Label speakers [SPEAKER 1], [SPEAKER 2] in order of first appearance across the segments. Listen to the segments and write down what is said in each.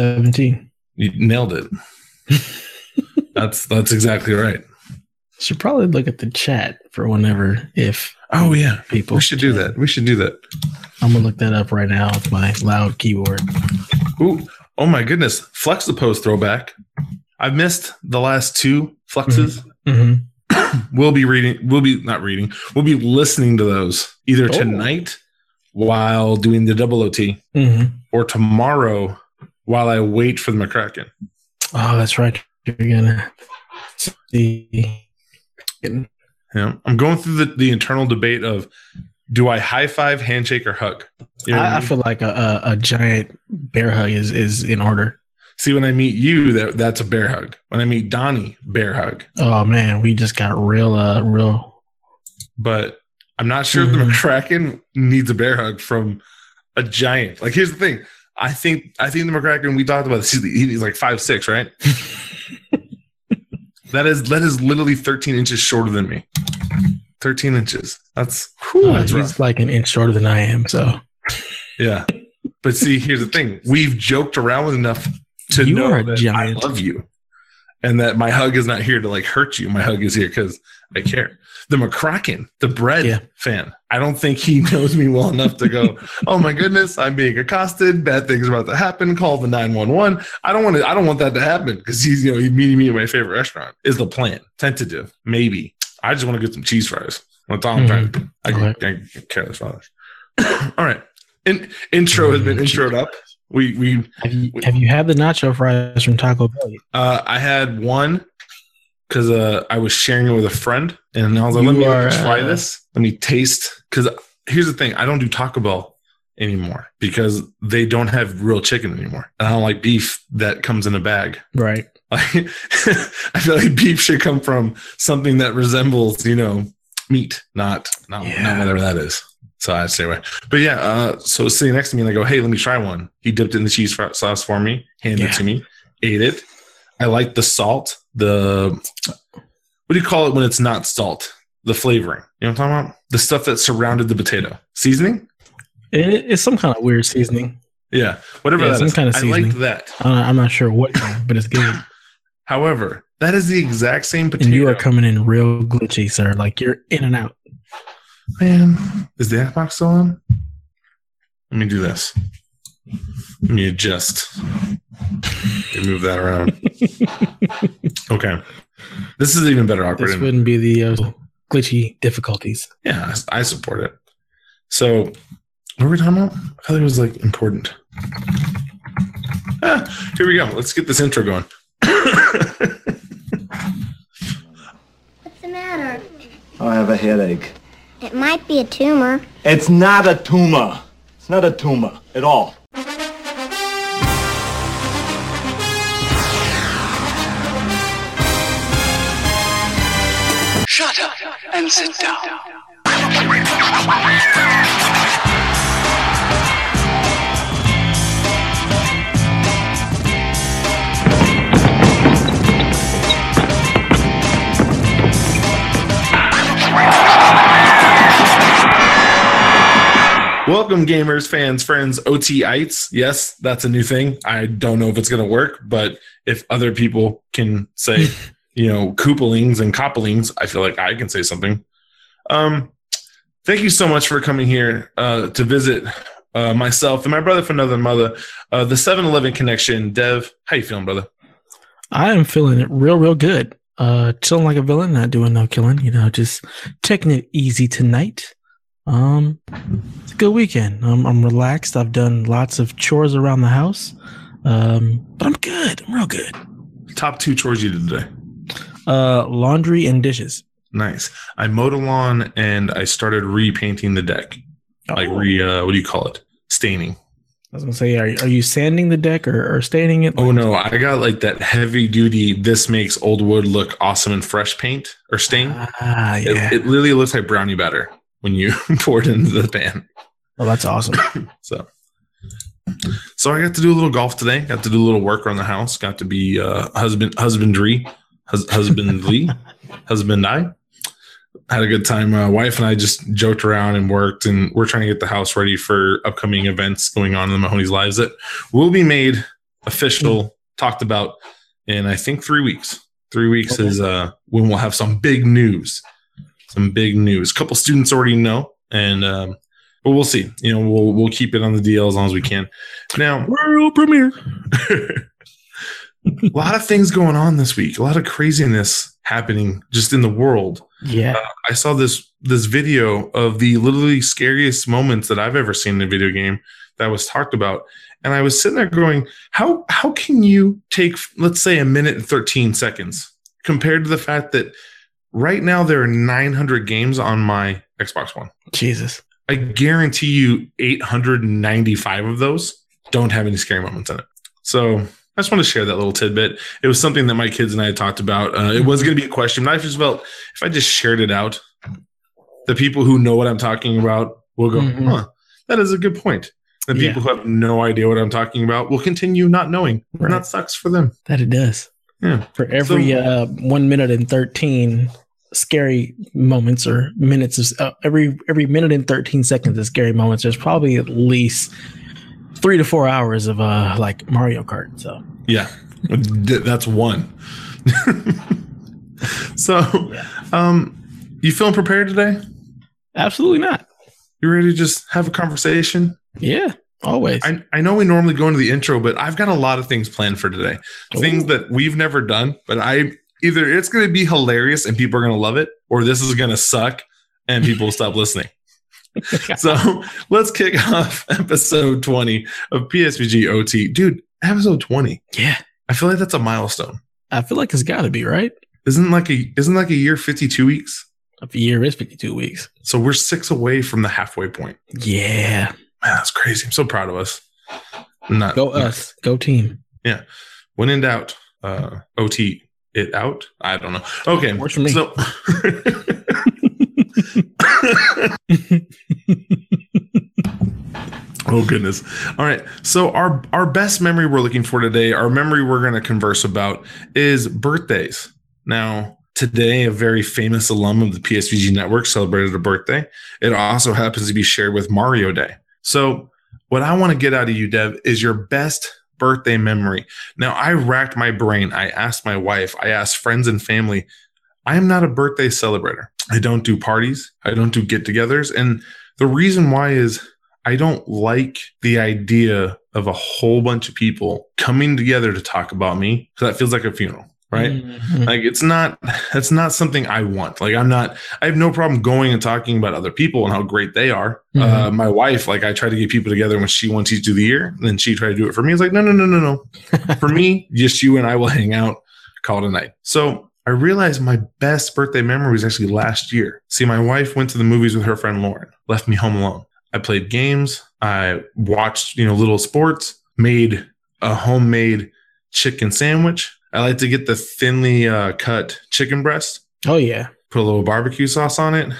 [SPEAKER 1] 17.
[SPEAKER 2] You nailed it. that's that's exactly right.
[SPEAKER 1] Should probably look at the chat for whenever if
[SPEAKER 2] Oh yeah,
[SPEAKER 1] people.
[SPEAKER 2] we should do that. We should do that.
[SPEAKER 1] I'm gonna look that up right now with my loud keyboard.
[SPEAKER 2] Ooh, oh my goodness, flex the post throwback. I've missed the last two flexes.
[SPEAKER 1] hmm
[SPEAKER 2] We'll be reading. We'll be not reading. We'll be listening to those either
[SPEAKER 1] Oh.
[SPEAKER 2] tonight while doing the double OT
[SPEAKER 1] hmm
[SPEAKER 2] or tomorrow while I wait for the McCracken.
[SPEAKER 1] Oh, that's right. You're gonna see.
[SPEAKER 2] Yeah, I'm going through the, the internal debate of do I high five, handshake, or hug? You know I
[SPEAKER 1] I, I feel like a, a, a giant bear hug is is in order.
[SPEAKER 2] See, when I meet you, that that's a bear hug. When I meet Donnie, bear hug.
[SPEAKER 1] Oh man, we just got real, uh, real.
[SPEAKER 2] But I'm not sure if the. McCracken needs a bear hug from a giant. Like, here's the thing. I think I think the McCracken we talked about this. He's like five six, right? That is that is literally 13 inches shorter than me. 13 inches. That's whew,
[SPEAKER 1] Uh,
[SPEAKER 2] that's
[SPEAKER 1] he's
[SPEAKER 2] rough.
[SPEAKER 1] like an inch shorter than I am. So
[SPEAKER 2] Yeah. But see, here's the thing. We've joked around enough to
[SPEAKER 1] You
[SPEAKER 2] know that
[SPEAKER 1] giant.
[SPEAKER 2] I love you. And that my hug is not here to like hurt you. My hug is here because I care. The McCracken, the bread
[SPEAKER 1] Yeah.
[SPEAKER 2] fan, I don't think he knows me well enough to go, oh my goodness, I'm being accosted. Bad things about to happen. Call the 911. I don't want to, I don't want that to happen because he's, you know, he's meeting me at my favorite restaurant is the plan. Tentative, maybe. I just want to get some cheese fries. That's all I'm trying to do. I,
[SPEAKER 1] Okay.
[SPEAKER 2] I, I careless fathers. all right. In, intro has been
[SPEAKER 1] Mm,
[SPEAKER 2] introed up. We we
[SPEAKER 1] have you have you had the nacho fries from Taco Bell?
[SPEAKER 2] uh I had one because uh I was sharing it with a friend and I was like, let me
[SPEAKER 1] are,
[SPEAKER 2] try
[SPEAKER 1] uh,
[SPEAKER 2] this. Let me taste because here's the thing, I don't do Taco Bell anymore because they don't have real chicken anymore. And I don't like beef that comes in a bag.
[SPEAKER 1] Right.
[SPEAKER 2] Like, I feel like beef should come from something that resembles, you know, meat, not not, not whatever that is. So I'd stay away. But yeah, uh, so sitting next to me and I go, hey, let me try one. He dipped it in the cheese sauce for me, handed
[SPEAKER 1] Yeah.
[SPEAKER 2] it to me, ate it. I like the salt, the what do you call it when it's not salt? The flavoring. You know what I'm talking about? The stuff that surrounded the potato. Seasoning?
[SPEAKER 1] It, it's some kind of weird seasoning.
[SPEAKER 2] Yeah. Whatever
[SPEAKER 1] Yeah,
[SPEAKER 2] that
[SPEAKER 1] some
[SPEAKER 2] is.
[SPEAKER 1] kind of seasoning.
[SPEAKER 2] I like that.
[SPEAKER 1] Uh, I'm not sure what kind, but it's good.
[SPEAKER 2] However, that is the exact same potato.
[SPEAKER 1] And you are coming in real glitchy, sir. Like you're in and out.
[SPEAKER 2] Man, is the Xbox still on? Let me do this. Let me adjust. Move that around. Okay. This is even better
[SPEAKER 1] awkward.
[SPEAKER 2] This
[SPEAKER 1] wouldn't be the uh, glitchy difficulties.
[SPEAKER 2] Yeah, I I support it. So, what were we talking about? I thought it was like important. Ah, here we go. Let's get this intro going.
[SPEAKER 3] What's the matter?
[SPEAKER 4] I have a headache.
[SPEAKER 3] It might be a tumor.
[SPEAKER 4] It's not a tumor. It's not a tumor at all.
[SPEAKER 5] And sit down.
[SPEAKER 2] Welcome, gamers, fans, friends, OTites. Yes, that's a new thing. I don't know if it's going to work, but if other people can say, you know, coupelings and coupelings, I feel like I can say something. Um, thank you so much for coming here uh, to visit uh, myself and my brother from another mother, uh, the 7-Eleven connection. Dev, how you feeling, brother?
[SPEAKER 1] I am feeling it real, real good. Uh, chilling like a villain, not doing no killing. You know, just taking it easy tonight. Um, it's a good weekend. I'm, I'm relaxed. I've done lots of chores around the house. Um, but I'm good. I'm real good.
[SPEAKER 2] Top two chores you did today.
[SPEAKER 1] Uh, laundry and dishes.
[SPEAKER 2] Nice. I mowed a lawn and I started repainting the deck. Like re, uh, what do you call it? Staining.
[SPEAKER 1] I was gonna say, are, are you sanding the deck or, or staining it?
[SPEAKER 2] Oh no, I got like that heavy duty. This makes old wood look awesome and fresh paint or stain.
[SPEAKER 1] Ah, yeah.
[SPEAKER 2] It, it literally looks like brownie batter when you pour it into the pan.
[SPEAKER 1] oh, that's awesome.
[SPEAKER 2] So, so I got to do a little golf today. Got to do a little work around the house. Got to be uh, husband husbandry, hus- husbandly, husband I. Had a good time. My wife and I just joked around and worked, and we're trying to get the house ready for upcoming events going on in the Mahoney's lives that will be made official, talked about in I think three weeks. Three weeks is uh, when we'll have some big news. Some big news. A couple students already know, and um, but we'll see. You know, we'll we'll keep it on the DL as long as we can. Now,
[SPEAKER 1] World premiere.
[SPEAKER 2] a lot of things going on this week. A lot of craziness happening just in the world.
[SPEAKER 1] Yeah.
[SPEAKER 2] Uh, I saw this this video of the literally scariest moments that I've ever seen in a video game that was talked about, and I was sitting there going, "How how can you take let's say a minute and thirteen seconds compared to the fact that right now there are nine hundred games on my Xbox One?
[SPEAKER 1] Jesus.
[SPEAKER 2] I guarantee you, eight hundred and ninety five of those don't have any scary moments in it. So." I just want to share that little tidbit. It was something that my kids and I had talked about. Uh, it was going to be a question, but I just felt if I just shared it out, the people who know what I'm talking about will go,
[SPEAKER 1] Mhm.
[SPEAKER 2] huh, that is a good point. The
[SPEAKER 1] Yeah.
[SPEAKER 2] people who have no idea what I'm talking about will continue not knowing.
[SPEAKER 1] Right.
[SPEAKER 2] And that sucks for them.
[SPEAKER 1] That it does.
[SPEAKER 2] Yeah.
[SPEAKER 1] For every
[SPEAKER 2] So-
[SPEAKER 1] uh, one minute and thirteen scary moments or minutes of uh, every every minute and thirteen seconds of scary moments, there's probably at least three to four hours of uh like Mario Kart. So
[SPEAKER 2] Yeah. That's one. so,
[SPEAKER 1] Yeah.
[SPEAKER 2] um, you feeling prepared today?
[SPEAKER 1] absolutely not.
[SPEAKER 2] You ready to just have a conversation?
[SPEAKER 1] Yeah, always.
[SPEAKER 2] I, I know we normally go into the intro, but I've got a lot of things planned for today. Things that we've never done, but I either it's going to be hilarious and people are going to love it, or this is going to suck and people will stop listening. So let's kick off episode 20 of PSVG OT. Dude, episode 20.
[SPEAKER 1] yeah,
[SPEAKER 2] I feel like that's a milestone.
[SPEAKER 1] I feel like it's got to be right.
[SPEAKER 2] Isn't like a isn't like a year 52 weeks?
[SPEAKER 1] A year is fifty two weeks.
[SPEAKER 2] So we're six away from the halfway point.
[SPEAKER 1] Yeah,
[SPEAKER 2] Man, that's crazy. I'm so proud of us. Not
[SPEAKER 1] go us, go team. Yeah.
[SPEAKER 2] When in doubt, uh, OT it out. I don't know. Okay,
[SPEAKER 1] Works for me.
[SPEAKER 2] So, oh goodness. All right. So our our best memory we're looking for today, our memory we're going to converse about is birthdays. Now, today, a very famous alum of the PSVG network celebrated a birthday. It also happens to be shared with Mario Day. So, what I want to get out of you, Dev, is your best birthday memory. Now, I racked my brain. I asked my wife, I asked friends and family. I am not a birthday celebrator. I don't do parties, I don't do get togethers. And the reason why is I don't like the idea of a whole bunch of people coming together to talk about me because that feels like a funeral. Right.
[SPEAKER 1] Mhm.
[SPEAKER 2] Like it's not that's not something I want. Like I'm not I have no problem going and talking about other people and how great they are. Uh, my wife, like I try to get people together when she wants each do the year, then she tried to do it for me. It's like, no, no, no, no, no. for me, just you and I will hang out, call it a night. So I realized my best birthday memory was actually last year. See, my wife went to the movies with her friend Lauren, left me home alone. I played games, I watched, you know, little sports, made a homemade chicken sandwich. I like to get the thinly uh, cut chicken breast,
[SPEAKER 1] Oh yeah,
[SPEAKER 2] put a little barbecue sauce on it,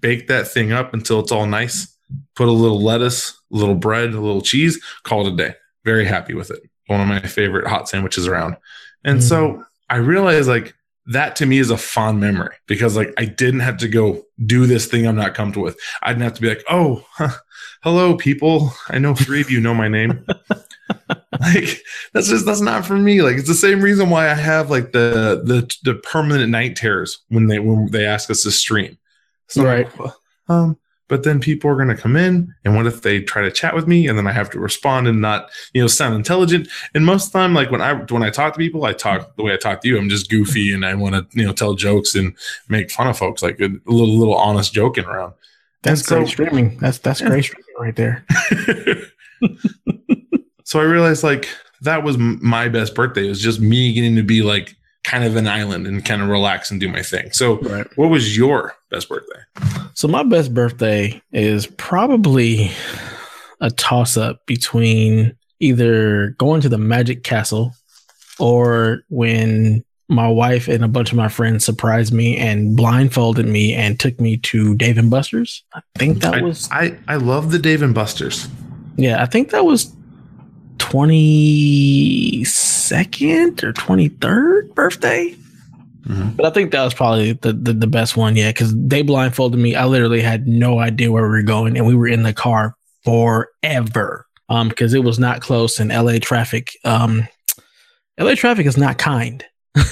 [SPEAKER 2] bake that thing up until it's all nice, put a little lettuce, a little bread, a little cheese, call it a day. Very happy with it. One of my favorite hot sandwiches around. And so I realized like that to me is a fond memory because like I didn't have to go do this thing I'm not comfortable with. I didn't have to be like, oh, huh, hello, people. I know three of you know my name. like that's just that's not for me. Like it's the same reason why I have like the the the permanent night terrors when they when they ask us to stream. So
[SPEAKER 1] Right.
[SPEAKER 2] Um, but then people are going to come in, and what if they try to chat with me, and then I have to respond and not, you know, sound intelligent. And most of the time, like when I when I talk to people, I talk the way I talk to you. I'm just goofy, and I want to, you know, tell jokes and make fun of folks, like a little little honest joking around.
[SPEAKER 1] that's
[SPEAKER 2] And so-
[SPEAKER 1] great streaming. That's that's
[SPEAKER 2] Yeah.
[SPEAKER 1] great streaming right there.
[SPEAKER 2] so I realized like that was my best birthday. It was just me getting to be like kind of an island and kind of relax and do my thing. So,
[SPEAKER 1] Right.
[SPEAKER 2] what was your best birthday?
[SPEAKER 1] So my best birthday is probably a toss up between either going to the Magic Castle or when my wife and a bunch of my friends surprised me and blindfolded me and took me to Dave and Buster's. I think that
[SPEAKER 2] I,
[SPEAKER 1] was
[SPEAKER 2] I I love the Dave and Buster's.
[SPEAKER 1] yeah, I think that was 22nd or 23rd birthday.
[SPEAKER 2] Mhm.
[SPEAKER 1] But I think that was probably the, the, the best one, yeah, because they blindfolded me. I literally had no idea where we were going, and we were in the car forever. Um, because it was not close, and LA traffic um LA traffic is not kind.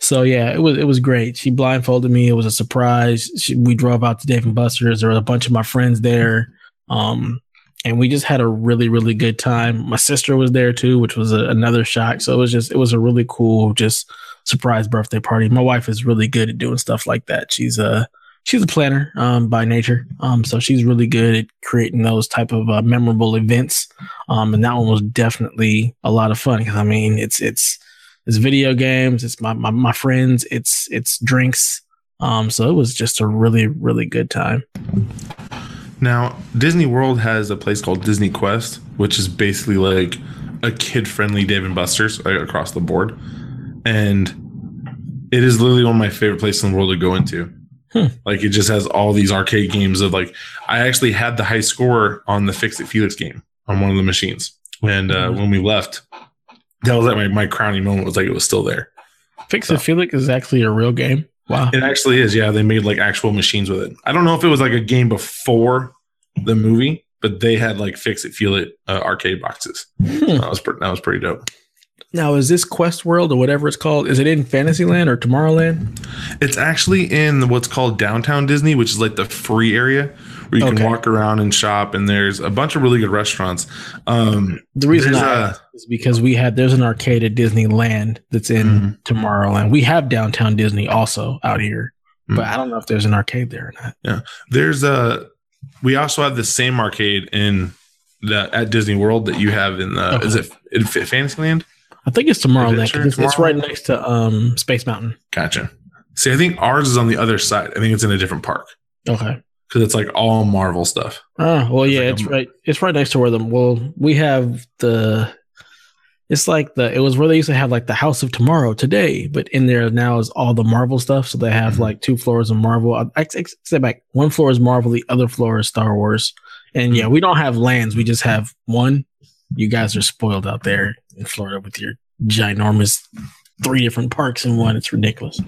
[SPEAKER 1] so yeah, it was it was great. She blindfolded me. It was a surprise. She, we drove out to Dave and Buster's. There was a bunch of my friends there, um, and we just had a really really good time. My sister was there too, which was a, another shock. So it was just it was a really cool just surprise birthday party. My wife is really good at doing stuff like that. She's a she's a planner um, by nature, um, so she's really good at creating those type of uh, memorable events. Um, and that one was definitely a lot of fun because I mean it's it's it's video games, it's my my, my friends, it's it's drinks. Um, so it was just a really really good time.
[SPEAKER 2] Now, Disney World has a place called Disney Quest, which is basically like a kid-friendly Dave and Buster's like, across the board, and it is literally one of my favorite places in the world to go into.
[SPEAKER 1] Hmm.
[SPEAKER 2] Like it just has all these arcade games of like I actually had the high score on the Fix It Felix game on one of the machines, and uh, when we left, that was like my, my crowning moment. Was like it was still there.
[SPEAKER 1] Fix It Felix is actually a real game. Wow.
[SPEAKER 2] It actually is. Yeah, they made like actual machines with it. I don't know if it was like a game before the movie, but they had like Fix It Feel It uh, arcade boxes.
[SPEAKER 1] Hmm.
[SPEAKER 2] That was pre- that was pretty dope.
[SPEAKER 1] Now, is this Quest World or whatever it's called? Is it in Fantasyland or Tomorrowland?
[SPEAKER 2] It's actually in what's called downtown Disney, which is like the free area where you
[SPEAKER 1] Okay.
[SPEAKER 2] can walk around and shop. And there's a bunch of really good restaurants. Um,
[SPEAKER 1] The reason I
[SPEAKER 2] a-
[SPEAKER 1] is because we had there's an arcade at Disneyland that's in
[SPEAKER 2] Mhm.
[SPEAKER 1] Tomorrowland. We have downtown Disney also out here, but
[SPEAKER 2] Mhm.
[SPEAKER 1] I don't know if there's an arcade there or not.
[SPEAKER 2] Yeah, there's a. We also have the same arcade in the at Disney World that you have in the.
[SPEAKER 1] Okay.
[SPEAKER 2] Is it in Fantasyland?
[SPEAKER 1] I think it's Tomorrowland it's, it's right next to um Space Mountain.
[SPEAKER 2] Gotcha. See, I think ours is on the other side. I think it's in a different park
[SPEAKER 1] Okay.
[SPEAKER 2] because it's like all Marvel stuff.
[SPEAKER 1] Oh well,
[SPEAKER 2] It's
[SPEAKER 1] yeah,
[SPEAKER 2] like
[SPEAKER 1] it's right. It's right next to where the well we have the. It's like the it was where they used to have like the House of Tomorrow today, but in there now is all the Marvel stuff. So they have
[SPEAKER 2] Mhm.
[SPEAKER 1] like two floors of Marvel. I, I, I say back one floor is Marvel, the other floor is Star Wars. And yeah, we don't have lands. We just have one. You guys are spoiled out there in Florida with your ginormous three different parks in one. It's ridiculous.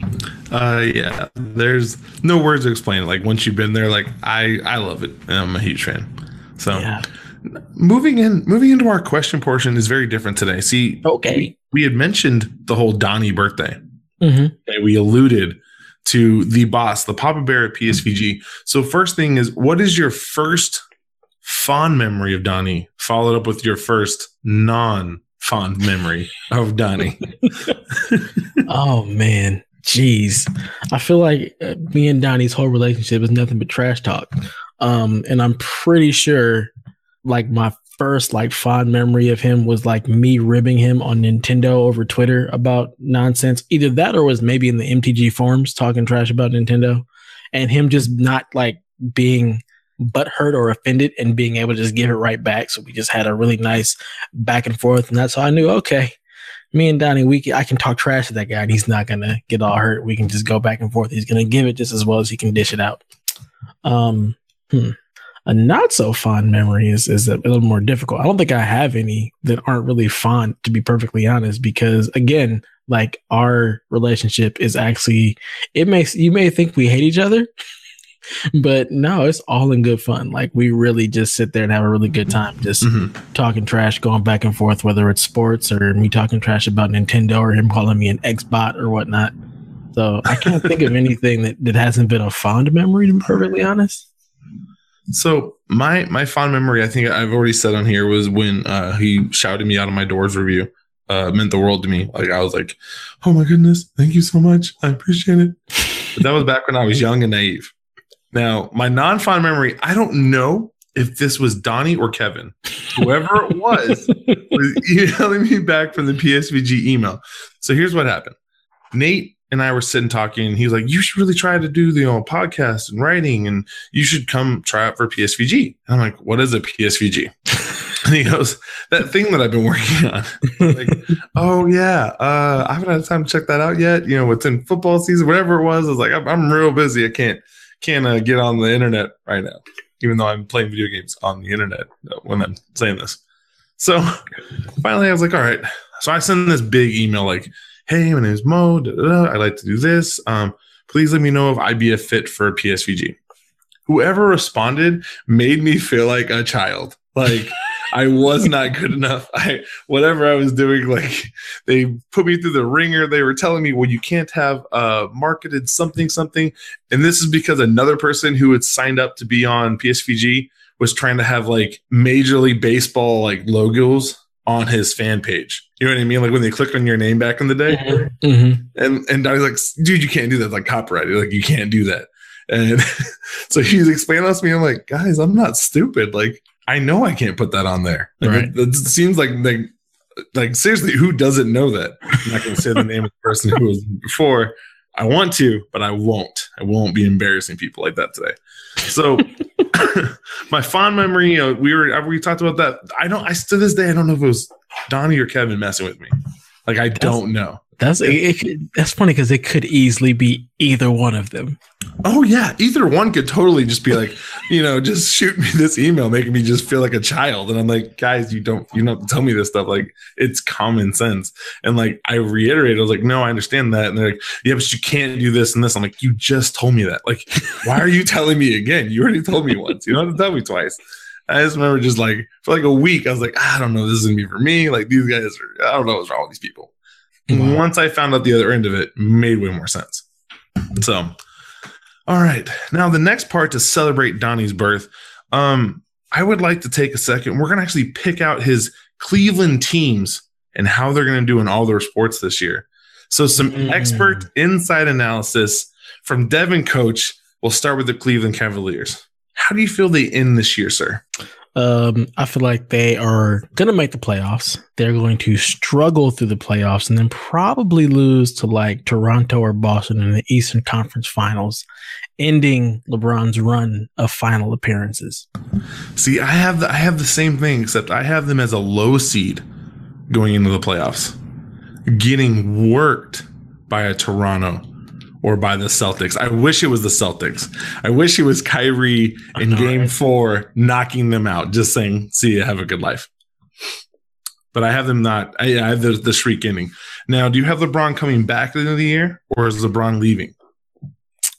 [SPEAKER 2] Uh, yeah. There's no words to explain it. Like once you've been there, like I I love it. And I'm a huge fan. So
[SPEAKER 1] Yeah.
[SPEAKER 2] Moving in, moving into our question portion is very different today. See,
[SPEAKER 1] Okay.
[SPEAKER 2] we had mentioned the whole Donnie birthday.
[SPEAKER 1] hmm
[SPEAKER 2] Okay, we alluded to the boss, the Papa Bear at PSVG. So first thing is, what is your first fond memory of Donnie? Followed up with your first non fond memory of Donnie.
[SPEAKER 1] Oh man, jeez. I feel like uh, me and Donnie's whole relationship is nothing but trash talk. Um, and I'm pretty sure, like my first like fond memory of him was like me ribbing him on Nintendo over Twitter about nonsense. Either that or was maybe in the MTG forums talking trash about Nintendo, and him just not like being butthurt or offended and being able to just give it right back. So we just had a really nice back and forth, and that's how I knew okay me and Donnie, we can, I can talk trash to that guy and he's not gonna get all hurt. We can just go back and forth. He's gonna give it just as well as he can dish it out. Um, hmm. A not so fond memory is is a little more difficult. I don't think I have any that aren't really fond, to be perfectly honest, because again, like our relationship is actually it makes you may think we hate each other, but no, it's all in good fun. Like we really just sit there and have a really good time, just
[SPEAKER 2] Mhm.
[SPEAKER 1] talking trash, going back and forth, whether it's sports or me talking trash about Nintendo or him calling me an Xbot or whatnot. So I can't think of anything that, that hasn't been a fond memory, to be perfectly honest.
[SPEAKER 2] So my my fond memory, I think I've already said on here, was when uh, he shouted me out of my Doors review. Uh, meant the world to me. Like I was like, "Oh my goodness, thank you so much. I appreciate it." But that was back when I was young and naive. Now my non fond memory, I don't know if this was Donnie or Kevin, whoever it was, was emailing me back from the PSVG email. So here's what happened. Nate and I were sitting talking, and he was like, "You should really try to do the you know, podcast and writing, and you should come try out for PSVG." And I'm like, "What is a PSVG?" and he goes, "That thing that I've been working on." like, oh yeah, uh, I haven't had time to check that out yet. You know, it's in football season, whatever it was. I was like, I'm, I'm real busy. I can't can't uh, get on the internet right now, even though I'm playing video games on the internet uh, when I'm saying this. So finally, I was like, all right. So I send this big email like, hey, my name is Mo. Da, da, da. I like to do this. Um, please let me know if I'd be a fit for PSVG. Whoever responded made me feel like a child. Like I was not good enough. I whatever I was doing, like they put me through the ringer. They were telling me, well, you can't have uh marketed something, something. And this is because another person who had signed up to be on PSVG was trying to have like Major League Baseball like logos on his fan page. You know what I mean? Like when they click on your name back in the day.
[SPEAKER 1] Mhm.
[SPEAKER 2] And and I was like, dude, you can't do that. It's like copyright. Like you can't do that. And so he's explaining this to me. I'm like, guys, I'm not stupid. Like I know I can't put that on there. Like,
[SPEAKER 1] Right.
[SPEAKER 2] it, it seems like like like seriously, who doesn't know that? I'm not going to say the name of the person who was before. I want to, but I won't. I won't be embarrassing people like that today. So my fond memory, you know, we were we talked about that. I don't. I to this day, I don't know if it was Donnie or Kevin messing with me. Like I don't know.
[SPEAKER 1] That's it, it could- that's funny because it could easily be either one of them.
[SPEAKER 2] Oh yeah, either one could totally just be like, you know, just shoot me this email, making me just feel like a child. And I'm like, guys, you don't, you don't tell me this stuff. Like, it's common sense. And like, I reiterated, I was like, no, I understand that. And they're like, yeah, but you can't do this and this. I'm like, you just told me that. Like, why are you telling me again? You already told me once. You don't have to tell me twice. I just remember just like for like a week, I was like, I don't know, this is gonna be for me. Like these guys are, I don't know what's wrong with these people.
[SPEAKER 1] Wow.
[SPEAKER 2] Once I found out the other end of it, made way more sense. So, all right, now the next part to celebrate Donnie's birth, um, I would like to take a second. We're gonna actually pick out his Cleveland teams and how they're gonna do in all their sports this year. So, some
[SPEAKER 1] Mm.
[SPEAKER 2] expert inside analysis from Devin Coach. We'll start with the Cleveland Cavaliers. How do you feel they end this year, sir?
[SPEAKER 1] Um, I feel like they are going to make the playoffs. They're going to struggle through the playoffs and then probably lose to like Toronto or Boston in the Eastern Conference Finals, ending LeBron's run of final appearances.
[SPEAKER 2] See, I have the, I have the same thing, except I have them as a low seed going into the playoffs, getting worked by a Toronto or by the Celtics. I wish it was the Celtics. I wish it was Kyrie in Game? Four knocking them out, just saying, "See you, have a good life." But I have them not. I, I have the, the shriek ending. Now, do you have LeBron coming back at the end of the year, or is LeBron leaving?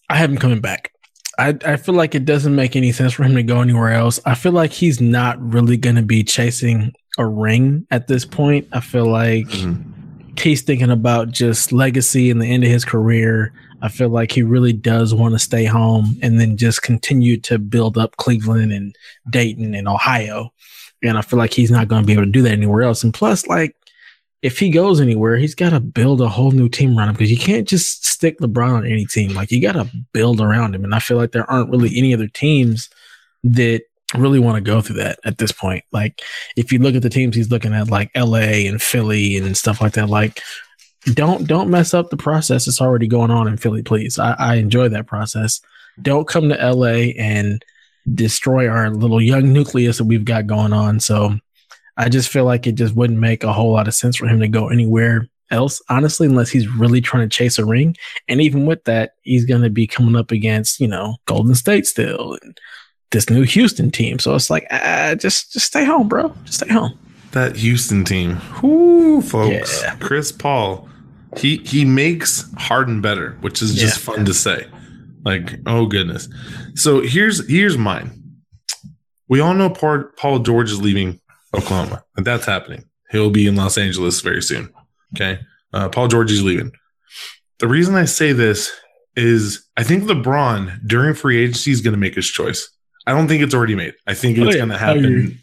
[SPEAKER 1] I have him coming back. I, I feel like it doesn't make any sense for him to go anywhere else. I feel like he's not really going to be chasing a ring at this point. I feel like mm-hmm. he's thinking about just legacy and the end of his career. I feel like he really does want to stay home and then just continue to build up Cleveland and Dayton and Ohio. And I feel like he's not going to be able to do that anywhere else. And plus, like, if he goes anywhere, he's got to build a whole new team around him because you can't just stick LeBron on any team. Like, you got to build around him. And I feel like there aren't really any other teams that really want to go through that at this point. Like, if you look at the teams he's looking at, like LA and Philly and stuff like that, like, don't don't mess up the process that's already going on in Philly, please. I, I enjoy that process. Don't come to LA and destroy our little young nucleus that we've got going on. So I just feel like it just wouldn't make a whole lot of sense for him to go anywhere else, honestly, unless he's really trying to chase a ring. And even with that, he's going to be coming up against, you know, Golden State still and this new Houston team. So it's like, ah, just just stay home, bro. Just stay home.
[SPEAKER 2] That Houston team, whoo, folks.
[SPEAKER 1] Yeah.
[SPEAKER 2] Chris Paul, he he makes Harden better, which is just
[SPEAKER 1] Yeah.
[SPEAKER 2] fun to say. Like, oh goodness. So here's here's mine. We all know Paul, Paul George is leaving Oklahoma, and that's happening. He'll be in Los Angeles very soon. Okay, uh, Paul George is leaving. The reason I say this is I think LeBron during free agency is going to make his choice. I don't think it's already made. I think
[SPEAKER 1] Oh,
[SPEAKER 2] it's
[SPEAKER 1] yeah.
[SPEAKER 2] going to happen.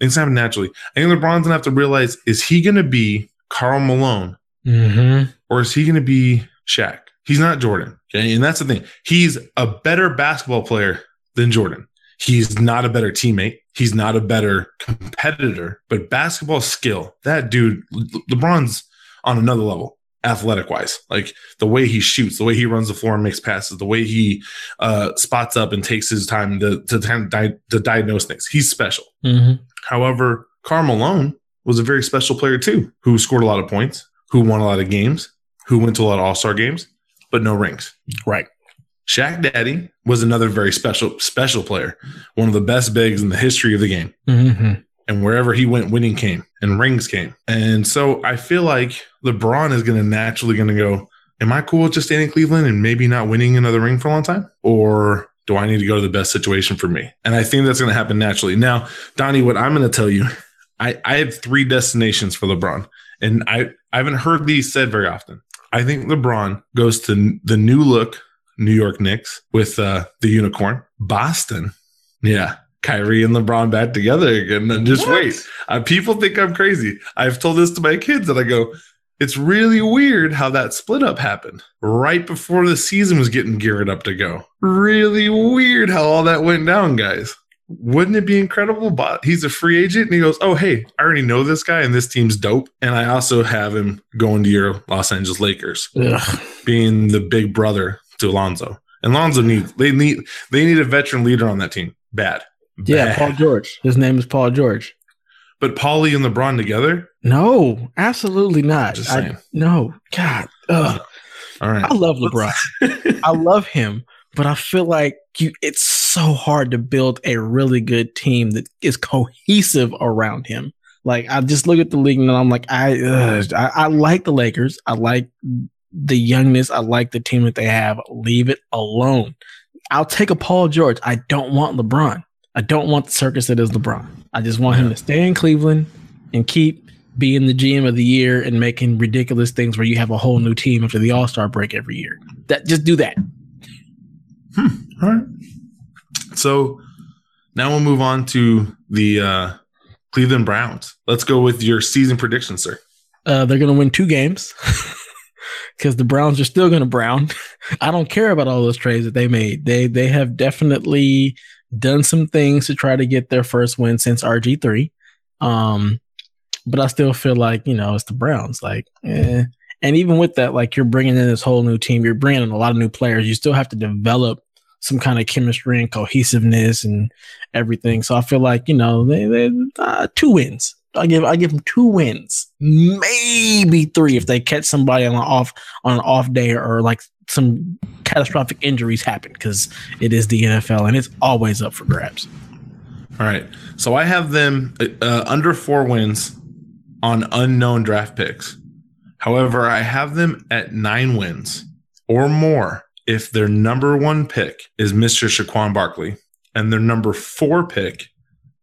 [SPEAKER 2] It's happen naturally. I think LeBron's gonna have to realize: is he gonna be Karl Malone
[SPEAKER 1] Mm-hmm.
[SPEAKER 2] or is he gonna be Shaq? He's not Jordan. Okay, and that's the thing. He's a better basketball player than Jordan. He's not a better teammate. He's not a better competitor. But basketball skill, that dude, Le- LeBron's on another level, athletic wise. Like the way he shoots, the way he runs the floor and makes passes, the way he uh, spots up and takes his time to to, kind to diagnose things. He's special.
[SPEAKER 1] Mm-hmm.
[SPEAKER 2] However, Karl Malone was a very special player too, who scored a lot of points, who won a lot of games, who went to a lot of All Star games, but no rings.
[SPEAKER 1] Right.
[SPEAKER 2] Shaq Daddy was another very special special player, one of the best bigs in the history of the game.
[SPEAKER 1] Mm-hmm.
[SPEAKER 2] And wherever he went, winning came and rings came. And so I feel like LeBron is going to naturally going to go. Am I cool with just staying in Cleveland and maybe not winning another ring for a long time, or do I need to go to the best situation for me? And I think that's going to happen naturally. Now, Donnie, what I'm going to tell you, I, I have three destinations for LeBron, and I, I haven't heard these said very often. I think LeBron goes to the new look New York Knicks with uh, the unicorn. Boston, yeah, Kyrie and LeBron back together again. And just
[SPEAKER 1] What?
[SPEAKER 2] wait, uh, people think I'm crazy. I've told this to my kids, and I go, it's really weird how that split up happened right before the season was getting geared up to go. Really weird how all that went down, guys. Wouldn't it be incredible? But he's a free agent and he goes, Oh, hey, I already know this guy and this team's dope. And I also have him going to your Los Angeles Lakers,
[SPEAKER 1] Ugh.
[SPEAKER 2] being the big brother to Alonzo. And Alonzo needs they need they need a veteran leader on that team. Bad.
[SPEAKER 1] Yeah, Paul George. His name is Paul George.
[SPEAKER 2] But Paulie and LeBron together?
[SPEAKER 1] No, absolutely not. I, no, God, ugh.
[SPEAKER 2] All right.
[SPEAKER 1] I love LeBron. I love him, but I feel like you. It's so hard to build a really good team that is cohesive around him. Like I just look at the league and I'm like, I, ugh, I, I like the Lakers. I like the youngness. I like the team that they have. Leave it alone. I'll take a Paul George. I don't want LeBron. I don't want the circus that is LeBron. I just want him to stay in Cleveland and keep being the GM of the year and making ridiculous things where you have a whole new team after the All Star break every year. That just do that. Hmm.
[SPEAKER 2] All right. So now we'll move on to the uh, Cleveland Browns. Let's go with your season prediction, sir.
[SPEAKER 1] Uh, they're going to win two games because the Browns are still going to brown. I don't care about all those trades that they made. They they have definitely done some things to try to get their first win since RG three. Um, but I still feel like you know it's the Browns. Like, eh. and even with that, like you're bringing in this whole new team. You're bringing in a lot of new players. You still have to develop some kind of chemistry and cohesiveness and everything. So I feel like you know they they uh, two wins. I give I give them two wins, maybe three if they catch somebody on an off on an off day or like some catastrophic injuries happen because it is the NFL and it's always up for grabs.
[SPEAKER 2] All right. So I have them uh, under four wins on unknown draft picks. However, I have them at nine wins or more if their number one pick is Mr. Saquon Barkley and their number four pick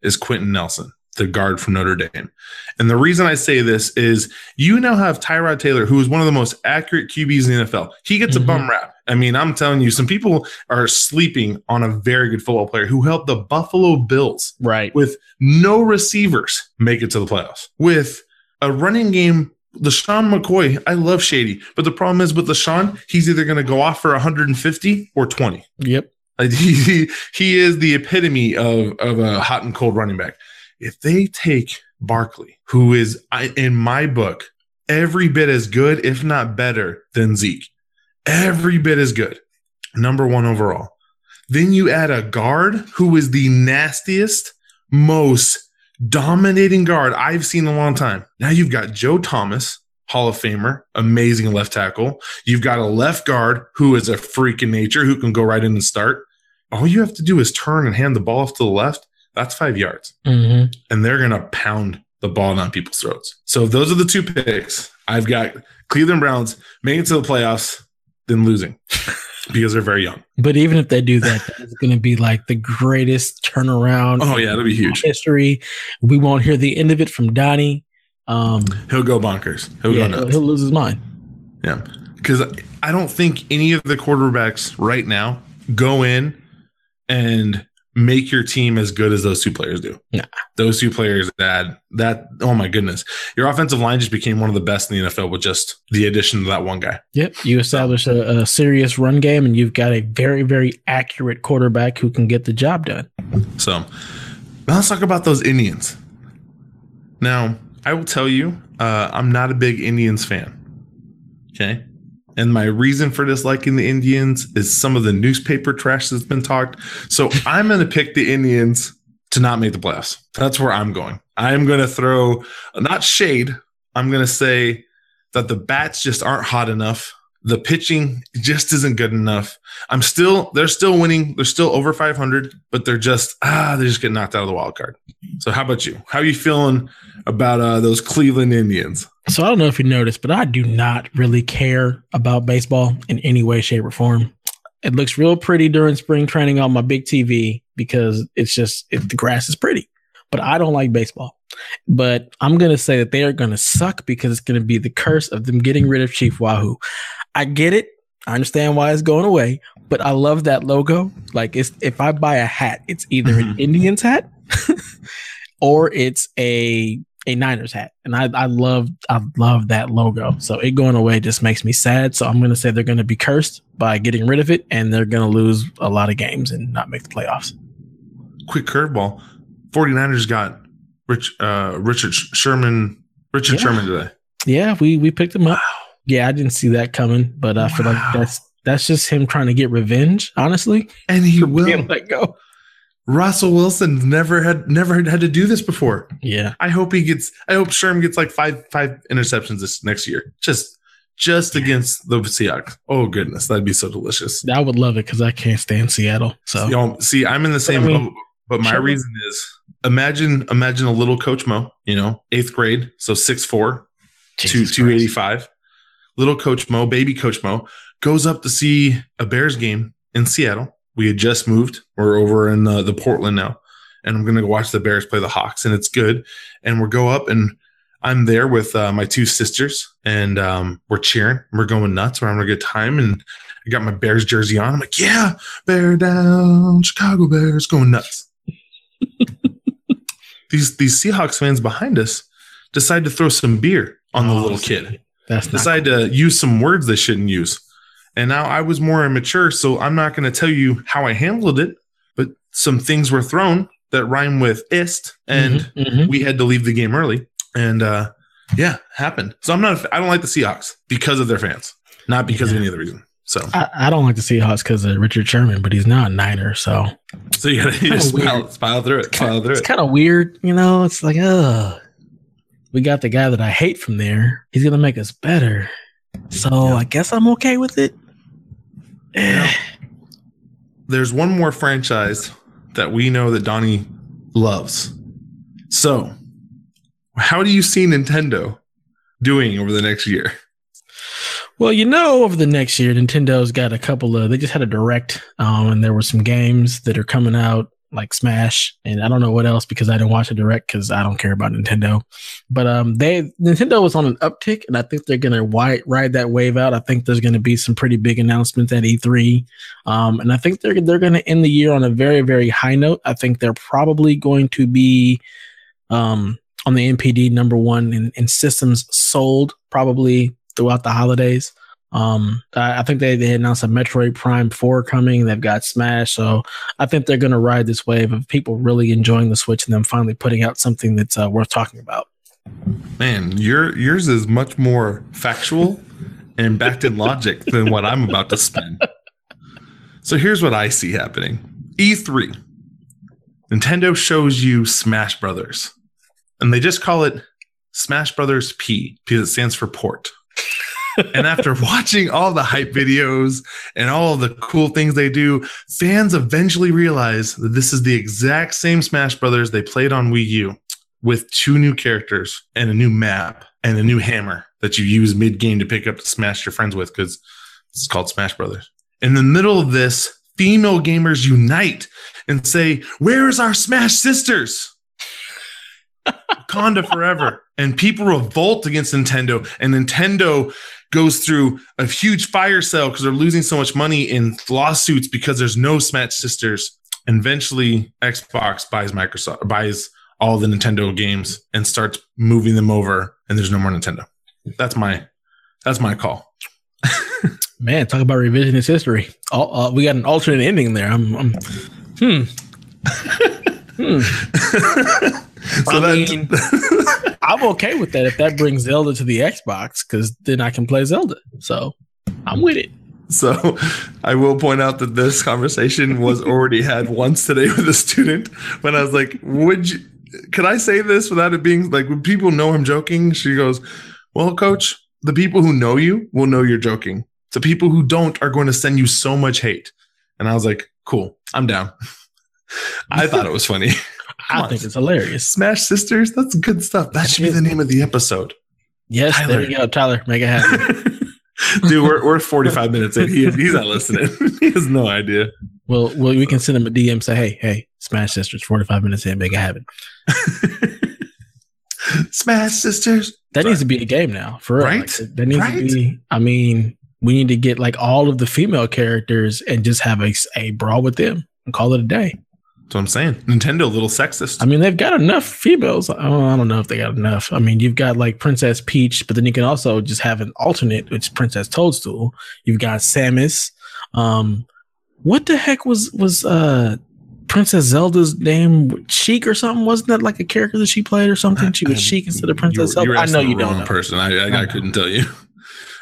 [SPEAKER 2] is Quenton Nelson, the guard from Notre Dame. And the reason I say this is you now have Tyrod Taylor, who is one of the most accurate QBs in the NFL. He gets
[SPEAKER 1] Mhm.
[SPEAKER 2] a bum rap. I mean, I'm telling you, some people are sleeping on a very good football player who helped the Buffalo Bills
[SPEAKER 1] Right.
[SPEAKER 2] with no receivers make it to the playoffs. With a running game, LeSean McCoy, I love Shady, but the problem is with LeSean, he's either going to go off for 150 or 20.
[SPEAKER 1] Yep.
[SPEAKER 2] Like, he, he is the epitome of, of a hot and cold running back. If they take Barkley, who is, in my book, every bit as good, if not better, than Zeke, every bit as good, number one overall. Then you add a guard who is the nastiest, most dominating guard I've seen in a long time. Now you've got Joe Thomas, Hall of Famer, amazing left tackle. You've got a left guard who is a freak in nature who can go right in and start. All you have to do is turn and hand the ball off to the left. That's five yards.
[SPEAKER 1] hmm
[SPEAKER 2] And they're going to pound the ball down people's throats. So those are the two picks. I've got Cleveland Browns making it to the playoffs, then losing because they're very young.
[SPEAKER 1] But even if they do that, it's going to be like the greatest turnaround
[SPEAKER 2] Oh, yeah, it'll be huge.
[SPEAKER 1] history. We won't hear the end of it from Donnie. Um,
[SPEAKER 2] He'll go bonkers. He'll
[SPEAKER 1] yeah,
[SPEAKER 2] go
[SPEAKER 1] he'll,
[SPEAKER 2] nuts.
[SPEAKER 1] he'll lose his mind.
[SPEAKER 2] Yeah. Because I don't think any of the quarterbacks right now go in and make your team as good as those two players do.
[SPEAKER 1] Yeah.
[SPEAKER 2] Those two players that that oh my goodness. Your offensive line just became one of the best in the NFL with just the addition of that one guy.
[SPEAKER 1] Yep. You establish a, a serious run game, and you've got a very, very accurate quarterback who can get the job done.
[SPEAKER 2] So now let's talk about those Indians. Now, I will tell you, uh, I'm not a big Indians fan. Okay. And my reason for disliking the Indians is some of the newspaper trash that's been talked. So I'm going to pick the Indians to not make the playoffs. That's where I'm going. I'm going to throw not shade. I'm going to say that the bats just aren't hot enough. The pitching just isn't good enough. I'm still, they're still winning. They're still over 500, but they're just, ah, they're just get knocked out of the wild card. So how about you? How are you feeling about uh, those Cleveland Indians?
[SPEAKER 1] So I don't know if you noticed, but I do not really care about baseball in any way, shape, or form. It looks real pretty during spring training on my big TV because it's just it, the grass is pretty. but I don't like baseball. But I'm gonna say that they are gonna suck because it's gonna be the curse of them getting rid of Chief Wahoo. I get it. I understand why it's going away, but I love that logo. Like, it's if I buy a hat, it's either an
[SPEAKER 2] Mhm.
[SPEAKER 1] Indians hat or it's a a Niners hat, and I I love I love that logo. So it going away just makes me sad. So I'm gonna say they're gonna be cursed by getting rid of it, and they're gonna lose a lot of games and not make the playoffs.
[SPEAKER 2] Quick curveball. 49ers got Rich uh Richard Sherman Richard
[SPEAKER 1] Yeah.
[SPEAKER 2] Sherman today.
[SPEAKER 1] Yeah, we we picked him up. Yeah, I didn't see that coming, but I feel like that's that's just him trying to get revenge. Honestly,
[SPEAKER 2] And he will.
[SPEAKER 1] let go.
[SPEAKER 2] Russell Wilson never had never had to do this before.
[SPEAKER 1] Yeah,
[SPEAKER 2] I hope he gets I hope Sherman gets like five five interceptions this next year. Just just against the Seahawks. Oh goodness, that'd be so delicious.
[SPEAKER 1] I would love it because I can't stand Seattle. So
[SPEAKER 2] You know, see, I'm in the same
[SPEAKER 1] I mean,
[SPEAKER 2] boat, but my
[SPEAKER 1] Sherman-
[SPEAKER 2] reason is imagine imagine a little coach Mo, you know, eighth grade, so six four, two two eighty five. Little coach Mo, baby coach Mo, goes up to see a Bears game in Seattle. We had just moved. We're over in uh, the Portland now, and I'm gonna go watch the Bears play the Hawks, and it's good. And we go up, and I'm there with uh, my two sisters, and um, we're cheering. We're going nuts. We're having a good time, and I got my Bears jersey on. I'm like, yeah, bear down, Chicago Bears, going nuts. these these Seahawks fans behind us decide to throw some beer on the
[SPEAKER 1] Oh,
[SPEAKER 2] little kid.
[SPEAKER 1] That's
[SPEAKER 2] Decide to use some words they shouldn't use. And now I was more immature, so I'm not going to tell you how I handled it, but some things were thrown that rhyme with ist, and
[SPEAKER 1] Mhm, mhm.
[SPEAKER 2] we had to leave the game early. And uh, yeah, happened. So I'm not. I don't like the Seahawks because of their fans, not because of any other reason. So,
[SPEAKER 1] I, I don't like the Seahawks because of Richard Sherman, but he's not a Niner, so
[SPEAKER 2] so you gotta you
[SPEAKER 1] Kinda
[SPEAKER 2] just
[SPEAKER 1] weird.
[SPEAKER 2] smile, smile through it, smile through
[SPEAKER 1] it's
[SPEAKER 2] it.
[SPEAKER 1] kind of weird, you know. It's like, uh, we got the guy that I hate from there. He's gonna make us better, so
[SPEAKER 2] Yeah.
[SPEAKER 1] I guess I'm okay with it. Eh.
[SPEAKER 2] There's one more franchise that we know that Donnie loves. So, how do you see Nintendo doing over the next year?
[SPEAKER 1] Well, you know, over the next year, Nintendo's got a couple of. They just had a direct, um, and there were some games that are coming out, like Smash, and I don't know what else because I didn't watch a direct because I don't care about Nintendo. But um, they Nintendo was on an uptick, and I think they're gonna ride that wave out. I think there's gonna be some pretty big announcements at E3, um, and I think they're they're gonna end the year on a very very high note. I think they're probably going to be, um, on the NPD number one in, in systems sold probably throughout the holidays. Um, I, I think they, they announced a Metroid Prime 4 coming. They've got Smash. So I think they're going to ride this wave of people really enjoying the Switch and them finally putting out something that's uh, worth talking about.
[SPEAKER 2] Man, your yours is much more factual and backed in logic than what I'm about to spin. So here's what I see happening. E3. Nintendo shows you Smash Brothers. And they just call it Smash Brothers P because it stands for port. And after watching all the hype videos and all the cool things they do, fans eventually realize that this is the exact same Smash Brothers they played on Wii U with two new characters and a new map and a new hammer that you use mid game to pick up to smash your friends with because it's called Smash Brothers. In the middle of this, female gamers unite and say, Where is our Smash sisters? Conda forever. And people revolt against Nintendo, and Nintendo goes through a huge fire sale because they're losing so much money in lawsuits because there's no Smash sisters. And eventually, Xbox buys Microsoft buys all the Nintendo games and starts moving them over, and there's no more Nintendo. That's my that's my call.
[SPEAKER 1] Man, talk about revisionist history. All, uh, we got an alternate ending there. I'm, I'm hmm. hmm.
[SPEAKER 2] so
[SPEAKER 1] I
[SPEAKER 2] that,
[SPEAKER 1] mean- I'm okay with that if that brings Zelda to the Xbox because then I can play Zelda. So I'm with it.
[SPEAKER 2] so I will point out that this conversation was already had once today with a student when I was like, "Would you? Could I say this without it being like? Would people know I'm joking?" She goes, "Well, coach, the people who know you will know you're joking. The people who don't are going to send you so much hate." And I was like, "Cool, I'm down." I thought it was funny. Come
[SPEAKER 1] I
[SPEAKER 2] on.
[SPEAKER 1] think it's hilarious.
[SPEAKER 2] Smash Sisters, that's good stuff. That should be the name of the episode.
[SPEAKER 1] Yes,
[SPEAKER 2] Tyler.
[SPEAKER 1] there you go, Tyler. Make it happen.
[SPEAKER 2] Dude, we're, we're 45 minutes in. He, he's not listening. he has no idea.
[SPEAKER 1] Well, well, we can send him a DM. Say, hey, hey, Smash Sisters, forty five minutes in, make it happen.
[SPEAKER 2] Smash Sisters.
[SPEAKER 1] That needs to be a game now, for real.
[SPEAKER 2] Right?
[SPEAKER 1] Like, that- that needs
[SPEAKER 2] Right?
[SPEAKER 1] to be. I mean, we need to get like all of the female characters and just have a, a brawl with them and call it a day.
[SPEAKER 2] That's what I'm saying. Nintendo, a little sexist.
[SPEAKER 1] I mean, they've got enough females. I don't, I don't know if they got enough. I mean, you've got like Princess Peach, but then you can also just have an alternate, which is Princess Toadstool. You've got Samus. Um, what the heck was was uh Princess Zelda's name? Sheik or something? Wasn't that like a character that she played or something? She was Sheik instead of Princess
[SPEAKER 2] You were- you were
[SPEAKER 1] Zelda. I know you don't know.
[SPEAKER 2] person. I, I,
[SPEAKER 1] I
[SPEAKER 2] I couldn't tell you.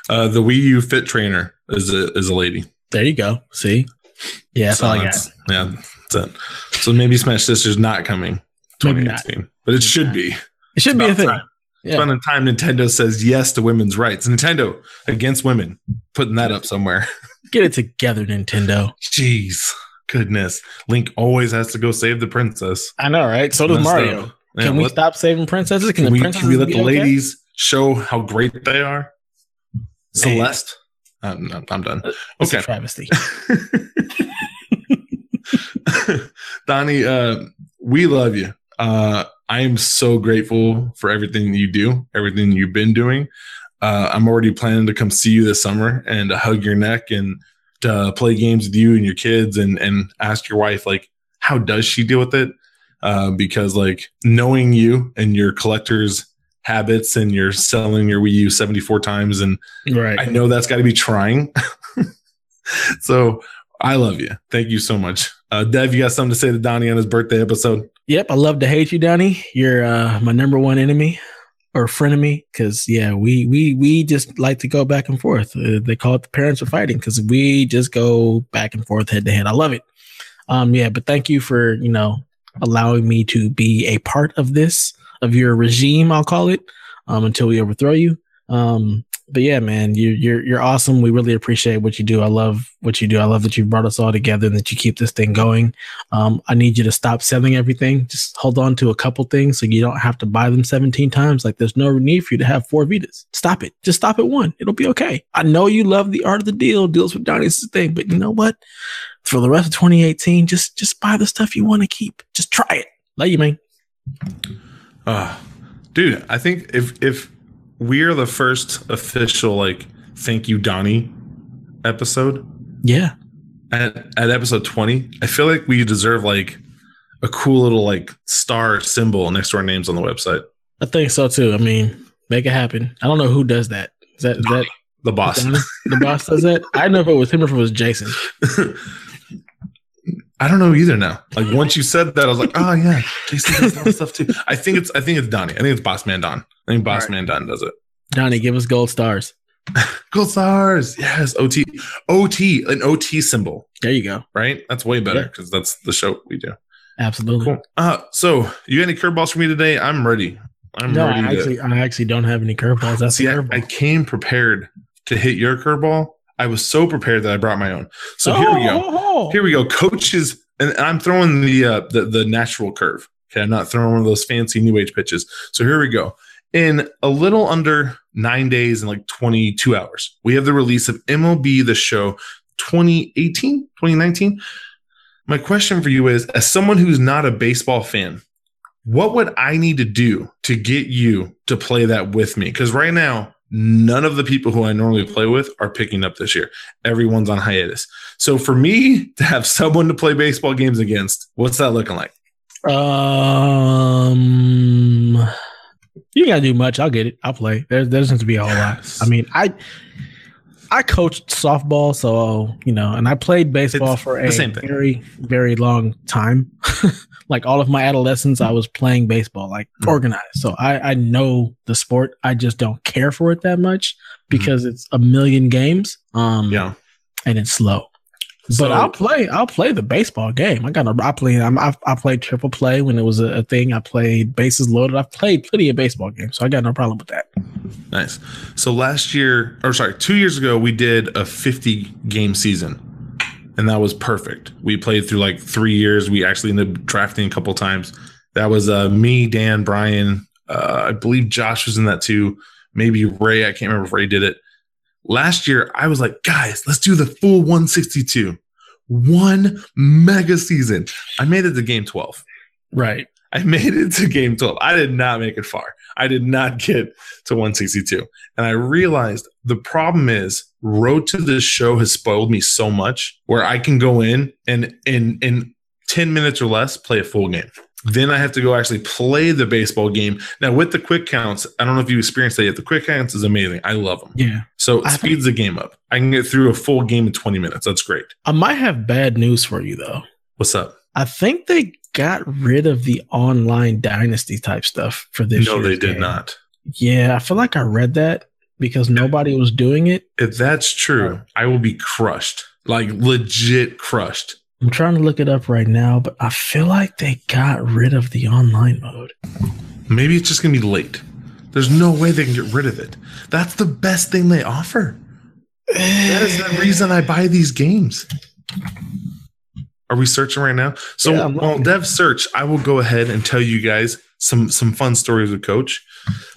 [SPEAKER 2] Uh, the Wii U Fit Trainer is a is a lady.
[SPEAKER 1] There you go. See, yeah, that's
[SPEAKER 2] So
[SPEAKER 1] all I got.
[SPEAKER 2] Yeah, that's it. So maybe Smash Sisters not coming
[SPEAKER 1] Maybe not.
[SPEAKER 2] but it should
[SPEAKER 1] not.
[SPEAKER 2] be.
[SPEAKER 1] It should be a thing.
[SPEAKER 2] time.
[SPEAKER 1] Yeah.
[SPEAKER 2] It's about time Nintendo says yes to women's rights. Nintendo against women, putting that up somewhere.
[SPEAKER 1] Get it together, Nintendo.
[SPEAKER 2] Jeez, goodness. Link always has to go save the princess.
[SPEAKER 1] I know, right? So does Mario.
[SPEAKER 2] Yeah,
[SPEAKER 1] Can we
[SPEAKER 2] let-
[SPEAKER 1] stop saving princesses? Can,
[SPEAKER 2] Can we,
[SPEAKER 1] princesses
[SPEAKER 2] can we let the
[SPEAKER 1] okay?
[SPEAKER 2] ladies show how great they are? Celeste. I'm, I'm done.
[SPEAKER 1] Uh, it's a
[SPEAKER 2] Okay.
[SPEAKER 1] travesty.
[SPEAKER 2] Donnie, uh, we love you. Uh, I am so grateful for everything you do, everything you've been doing. Uh, I'm already planning to come see you this summer and to hug your neck and to play games with you and your kids and and ask your wife like how does she deal with it? Uh, because like knowing you and your collector's habits and you're selling your Wii U 74 times and
[SPEAKER 1] Right.
[SPEAKER 2] I know that's got to be trying. so I love you. Thank you so much. Uh, Dev, you got something to say to Donnie on his birthday episode?
[SPEAKER 1] Yep, I love to hate you, Donnie. You're uh, my number one enemy or frenemy because yeah, we we we just like to go back and forth. Uh, they call it the parents are fighting because we just go back and forth head to head. I love it. Um, yeah, but thank you for you know allowing me to be a part of this of your regime. I'll call it um, until we overthrow you. Um, but yeah, man, you, you're you're awesome. We really appreciate what you do. I love what you do. I love that you brought us all together and that you keep this thing going. Um, I need you to stop selling everything. Just hold on to a couple things so you don't have to buy them 17 times. Like there's no need for you to have four Vitas. Stop it. Just stop at one. It'll be okay. I know you love the art of the deal, deals with Donnie's thing, but you know what? For the rest of 2018, just just buy the stuff you want to keep. Just try it. Love you, man.
[SPEAKER 2] Uh, dude, I think if if we're the first official like thank you Donnie episode
[SPEAKER 1] Yeah.
[SPEAKER 2] at, at episode 20, I feel like we deserve like a cool little like star symbol next to our names on the website.
[SPEAKER 1] I think so too. I mean, make it happen. I don't know who does that. Is that, is that
[SPEAKER 2] The boss.
[SPEAKER 1] The boss does that? I don't know if it was him or if it was Jason.
[SPEAKER 2] I don't know either now. Like once you said that, I was like, oh yeah, Jason does that stuff too. I think it's I think it's Donnie. I think it's Boss Man Don. I think Boss
[SPEAKER 1] All right.
[SPEAKER 2] Man Don does it.
[SPEAKER 1] Donnie, give us gold stars.
[SPEAKER 2] Gold stars. Yes. OT. OT. An OT symbol,
[SPEAKER 1] There you go.
[SPEAKER 2] right? That's way better
[SPEAKER 1] Yeah.
[SPEAKER 2] because that's the show we do.
[SPEAKER 1] Absolutely.
[SPEAKER 2] Cool. Uh so you got any curveballs for me today? I'm ready. I'm
[SPEAKER 1] No,
[SPEAKER 2] ready
[SPEAKER 1] I
[SPEAKER 2] to
[SPEAKER 1] actually, I actually don't have any curveballs. That's
[SPEAKER 2] see
[SPEAKER 1] a
[SPEAKER 2] I,
[SPEAKER 1] curveball.
[SPEAKER 2] I came prepared to hit your curveball. I was so prepared that I brought my own. So here we go.
[SPEAKER 1] Oh,
[SPEAKER 2] Here we go. Coaches, and I'm throwing the uh, the the natural curve. Okay, I'm not throwing one of those fancy new age pitches. So here we go. In a little under nine days and like 22 hours, we have the release of MLB The Show 2018, 2019. My question for you is as someone who's not a baseball fan, what would I need to do to get you to play that with me? Because right now, none of the people who I normally play with are picking up this year. Everyone's on hiatus. So for me to have someone to play baseball games against, what's that looking like?
[SPEAKER 1] Um, you gotta do much. I'll get it. I'll play. There, there doesn't have to be a whole lot. I mean, I I coached softball, so you know, and I played baseball
[SPEAKER 2] It's
[SPEAKER 1] for a very, very long time. like all of my adolescence, I was playing baseball, like
[SPEAKER 2] Mm.
[SPEAKER 1] organized. So I I know the sport. I just don't care for it that much because it's a million games. Um,
[SPEAKER 2] Mm-hmm. Yeah.
[SPEAKER 1] and it's slow. But
[SPEAKER 2] So-
[SPEAKER 1] I'll play. I'll play the baseball game. I got. A, I play. I'm, I, I played triple play when it was a, a thing. I played bases loaded. I've played plenty of baseball games, so I got no problem with that.
[SPEAKER 2] Nice. So last year, or sorry, two years ago, we did a 50 game season, and that was perfect. We played through like three years. We actually ended up drafting a couple times. That was uh, me, Dan, Brian. Uh, I believe Josh was in that too. Maybe Ray. I can't remember if Ray did it. Last year, I was like, guys, let's do the full 162. One mega season. I made it to game 12.
[SPEAKER 1] Right.
[SPEAKER 2] I made it to game 12. I did not make it far. I did not get to 162. And I realized the problem is Road to the Show has spoiled me so much where I can go in and in in 10 minutes or less play a full game. Then I have to go actually play the baseball game. Now with the quick counts, I don't know if you experienced that yet. The quick counts is amazing. I love them.
[SPEAKER 1] Yeah.
[SPEAKER 2] So it speeds the game up. I can get through a full game in 20 minutes. That's great.
[SPEAKER 1] I might have bad news for you though.
[SPEAKER 2] What's up?
[SPEAKER 1] I think they got rid of the online dynasty type stuff for this
[SPEAKER 2] no, they did
[SPEAKER 1] game.
[SPEAKER 2] not.
[SPEAKER 1] Yeah, I feel like I read that because nobody was doing it.
[SPEAKER 2] If that's true, oh. I will be crushed. Like legit crushed.
[SPEAKER 1] I'm trying to look it up right now, but I feel like they got rid of the online mode.
[SPEAKER 2] Maybe it's just gonna be late. There's no way they can get rid of it. That's the best thing they offer. That is the reason I buy these games. Are we searching right now? So
[SPEAKER 1] Yeah,
[SPEAKER 2] while. Dev search, I will go ahead and tell you guys some some fun stories of Coach.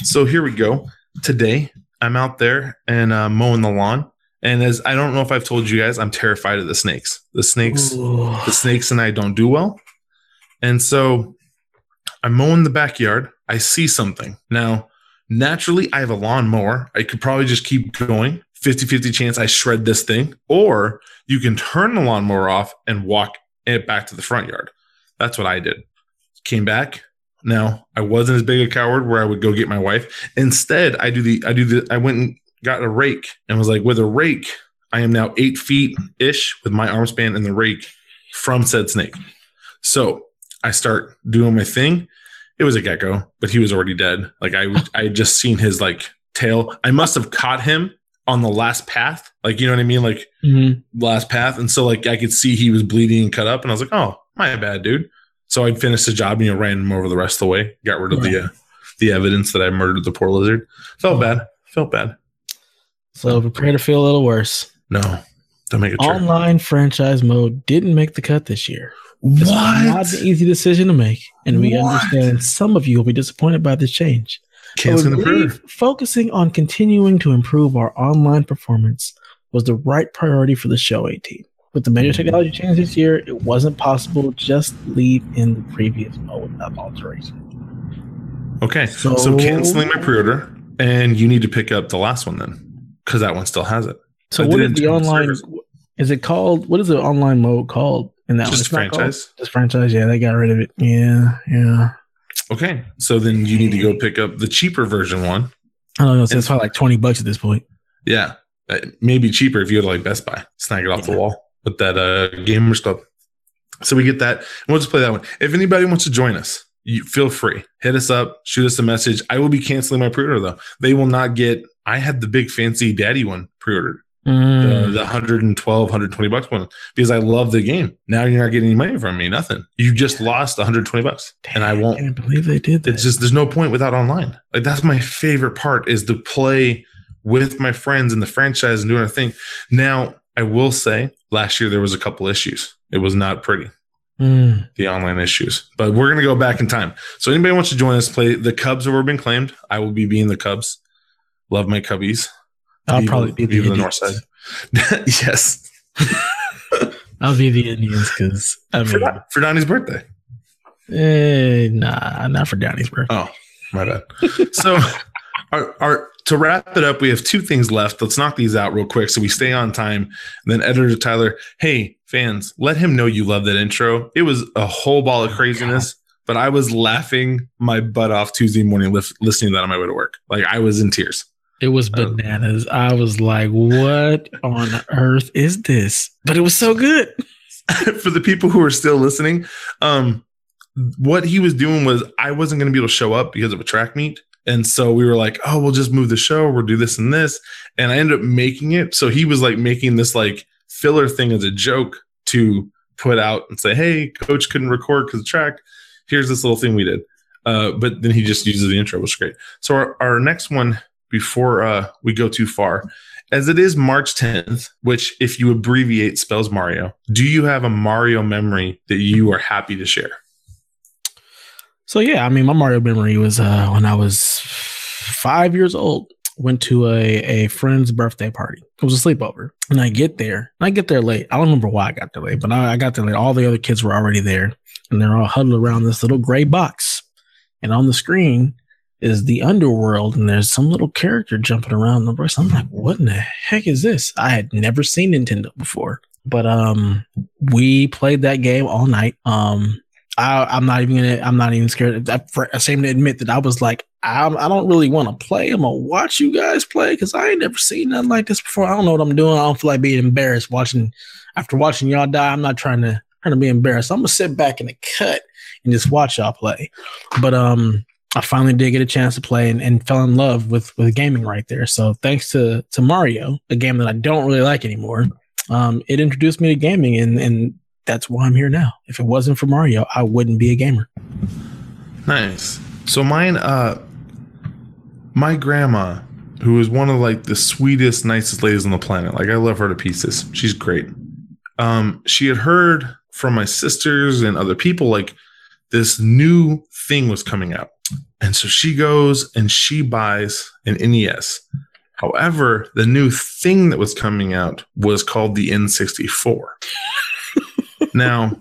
[SPEAKER 2] So here we go. Today I'm out there and uh, mowing the lawn, and as I don't know if I've told you guys, I'm terrified of the snakes. The snakes
[SPEAKER 1] Ooh.
[SPEAKER 2] the snakes and I don't do well. And so I'm mowing the backyard. I see something. Now, naturally, I have a lawnmower. I could probably just keep going 50 50 chance I shred this thing. Or you can turn the lawnmower off and walk it back to the front yard. That's what I did. Came back. Now, I wasn't as big a coward where I would go get my wife. Instead, I do the, I do the, I went and got a rake and was like, with a rake, I am now eight feet ish with my arm span and the rake from said snake. So I start doing my thing. It was a gecko, but he was already dead. Like I, I had just seen his like tail. I must have caught him on the last path. Like, you know what I mean? Like
[SPEAKER 1] Mhm.
[SPEAKER 2] last path. And so like I could see he was bleeding and cut up. And I was like, oh, my bad, dude. So I finished the job and you know, ran him over the rest of the way, got rid of the uh, the evidence that I murdered the poor lizard. Felt bad. Felt bad.
[SPEAKER 1] So prepare to feel a little worse.
[SPEAKER 2] No, don't make it true.
[SPEAKER 1] Online franchise mode didn't make the cut this year. This was not an easy decision to make, and we
[SPEAKER 2] What?
[SPEAKER 1] understand some of you will be disappointed by this change. But we
[SPEAKER 2] Canceling the
[SPEAKER 1] believe
[SPEAKER 2] printer.
[SPEAKER 1] focusing on continuing to improve our online performance was the right priority for the show 18. With the major mm-hmm. technology change this year, it wasn't possible to just leave in the previous mode without alteration.
[SPEAKER 2] Okay. So,
[SPEAKER 1] So-
[SPEAKER 2] canceling my pre-order, and you need to pick up the last one then, because that one still has it.
[SPEAKER 1] So
[SPEAKER 2] I
[SPEAKER 1] what is the online?
[SPEAKER 2] servers.
[SPEAKER 1] Is it called? What is the online mode called? In that?
[SPEAKER 2] Just
[SPEAKER 1] It's not called-
[SPEAKER 2] franchise.
[SPEAKER 1] Just franchise. Yeah, they got rid of it. Yeah, yeah.
[SPEAKER 2] Okay. So then you need to go pick up the cheaper version one.
[SPEAKER 1] I don't know. So it's probably like twenty bucks at this point.
[SPEAKER 2] Yeah. Uh, Maybe cheaper if you go to like Best Buy, snag it off the wall with that uh, Gamers Club. So we get that, and we'll just play that one. If anybody wants to join us, you feel free. Hit us up, shoot us a message. I will be canceling my pre-order though. They will not get. I had the big fancy daddy one pre-ordered. The,
[SPEAKER 1] Mm.
[SPEAKER 2] the 112 120 bucks one. Because i love the game. Now you're not getting any money from me nothing. You just lost 120 bucks and i
[SPEAKER 1] I
[SPEAKER 2] won't.
[SPEAKER 1] Can't believe they did that.
[SPEAKER 2] it's just there's no point without online. Like that's my favorite part is to play with my friends in the franchise and doing a thing. Now i will say last year there was a couple issues. It was not pretty
[SPEAKER 1] Mm.
[SPEAKER 2] the online issues. But we're going to go back in time. So anybody wants to join us play the cubs have already been claimed. I will be being the cubs. Love my cubbies
[SPEAKER 1] I'll
[SPEAKER 2] Viva-
[SPEAKER 1] probably be the,
[SPEAKER 2] Viva the north side yes
[SPEAKER 1] I'll be the Indians because I
[SPEAKER 2] for,
[SPEAKER 1] mean,
[SPEAKER 2] for Donnie's birthday.
[SPEAKER 1] eh, nah, not for Donnie's birthday.
[SPEAKER 2] Oh, my bad. So, our, our to wrap it up, we have two things left. Let's knock these out real quick so we stay on time. And then, editor Tyler, hey fans, let him know you love that intro. It was a whole ball of craziness, but I was laughing my butt off Tuesday morning lif- listening to that on my way to work. Like I was in tears.
[SPEAKER 1] It was
[SPEAKER 2] Oh.
[SPEAKER 1] bananas. I was like, "What on earth is this?" But it was so good.
[SPEAKER 2] for the people who are still listening, um, what he was doing was I wasn't going to be able to show up because of a track meet. And so we were like, oh, we'll just move the show. We'll do this and this. And I ended up making it. So he was like making this like filler thing as a joke to put out and say, hey, coach couldn't record because of track. Here's this little thing we did. Uh, but then he just uses the intro, which is great. So our, our next one before uh, we go too far, as it is March 10th, which if you abbreviate spells Mario, do you have a Mario memory that you are happy to share?
[SPEAKER 1] So yeah, I mean, my Mario memory was uh, when I was five years old. went to a, a friend's birthday party. It was a sleepover. And I get there, I get there late. I don't remember why I got there late, but I, I got there late. All the other kids were already there, and they're all huddled around this little gray box. And on the screen is the underworld, and there's some little character jumping around the brush. I'm like, what in the heck is this? I had never seen Nintendo before. But um, we played that game all night. Um, I, I'm not even gonna. I'm not even scared. I, ashamed to admit that I was like, I'm, I don't really want to play. I'm gonna watch you guys play because I ain't never seen nothing like this before. I don't know what I'm doing. I don't feel like being embarrassed watching. After watching y'all die, I'm not trying to trying to be embarrassed. I'm gonna sit back in the cut and just watch y'all play. But um, I finally did get a chance to play and, and fell in love with with gaming right there. So thanks to to Mario, a game that I don't really like anymore, um, it introduced me to gaming, and and that's why I'm here now. If it wasn't for Mario, I wouldn't be a gamer.
[SPEAKER 2] Nice. So mine, uh, my grandma, who is one of like the sweetest, nicest ladies on the planet. Like I love her to pieces. She's great. Um, she had heard from my sisters and other people like this new thing was coming out. And so she goes and she buys an NES. However, the new thing that was coming out was called the N64. now,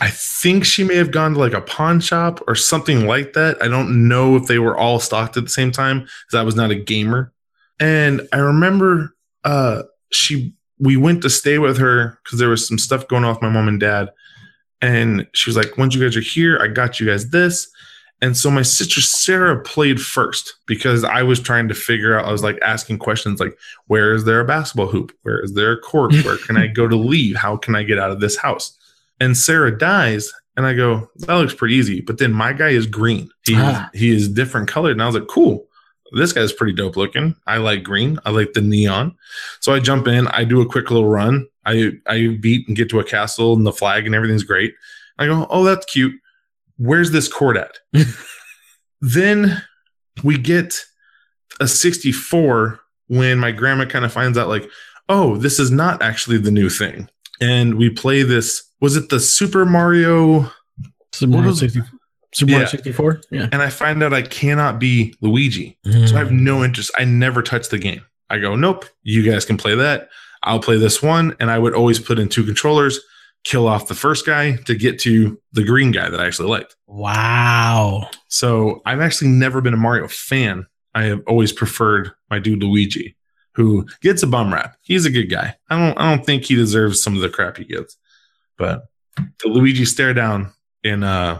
[SPEAKER 2] I think she may have gone to like a pawn shop or something like that. I don't know if they were all stocked at the same time because I was not a gamer. And I remember uh, she we went to stay with her because there was some stuff going off my mom and dad. And she was like, once you guys are here, I got you guys this. And so my sister Sarah played first because I was trying to figure out, I was like asking questions like, where is there a basketball hoop? Where is there a court? Where can I go to leave? How can I get out of this house? And Sarah dies. And I go, that looks pretty easy. But then my guy is green. He,
[SPEAKER 1] Ah.
[SPEAKER 2] he is different colored. And I was like, cool. This guy's pretty dope looking. I like green. I like the neon. So I jump in. I do a quick little run. I, I beat and get to a castle and the flag and everything's great. I go, oh, that's cute. Where's this court at? then we get a 64 when my grandma kind of finds out, like, oh, this is not actually the new thing. And we play this. Was it the Super Mario?
[SPEAKER 1] Super Mario
[SPEAKER 2] was-
[SPEAKER 1] 60, Super Mario
[SPEAKER 2] Yeah.
[SPEAKER 1] 64. Yeah.
[SPEAKER 2] And I find out I cannot be Luigi. So I have mm. no interest. I never touch the game. I go, nope, you guys can play that. I'll play this one. And I would always put in two controllers, kill off the first guy to get to the green guy that I actually liked.
[SPEAKER 1] Wow.
[SPEAKER 2] So I've actually never been a Mario fan. I have always preferred my dude Luigi, who gets a bum rap. He's a good guy. I don't I don't think he deserves some of the crap he gets. But the Luigi stare down in uh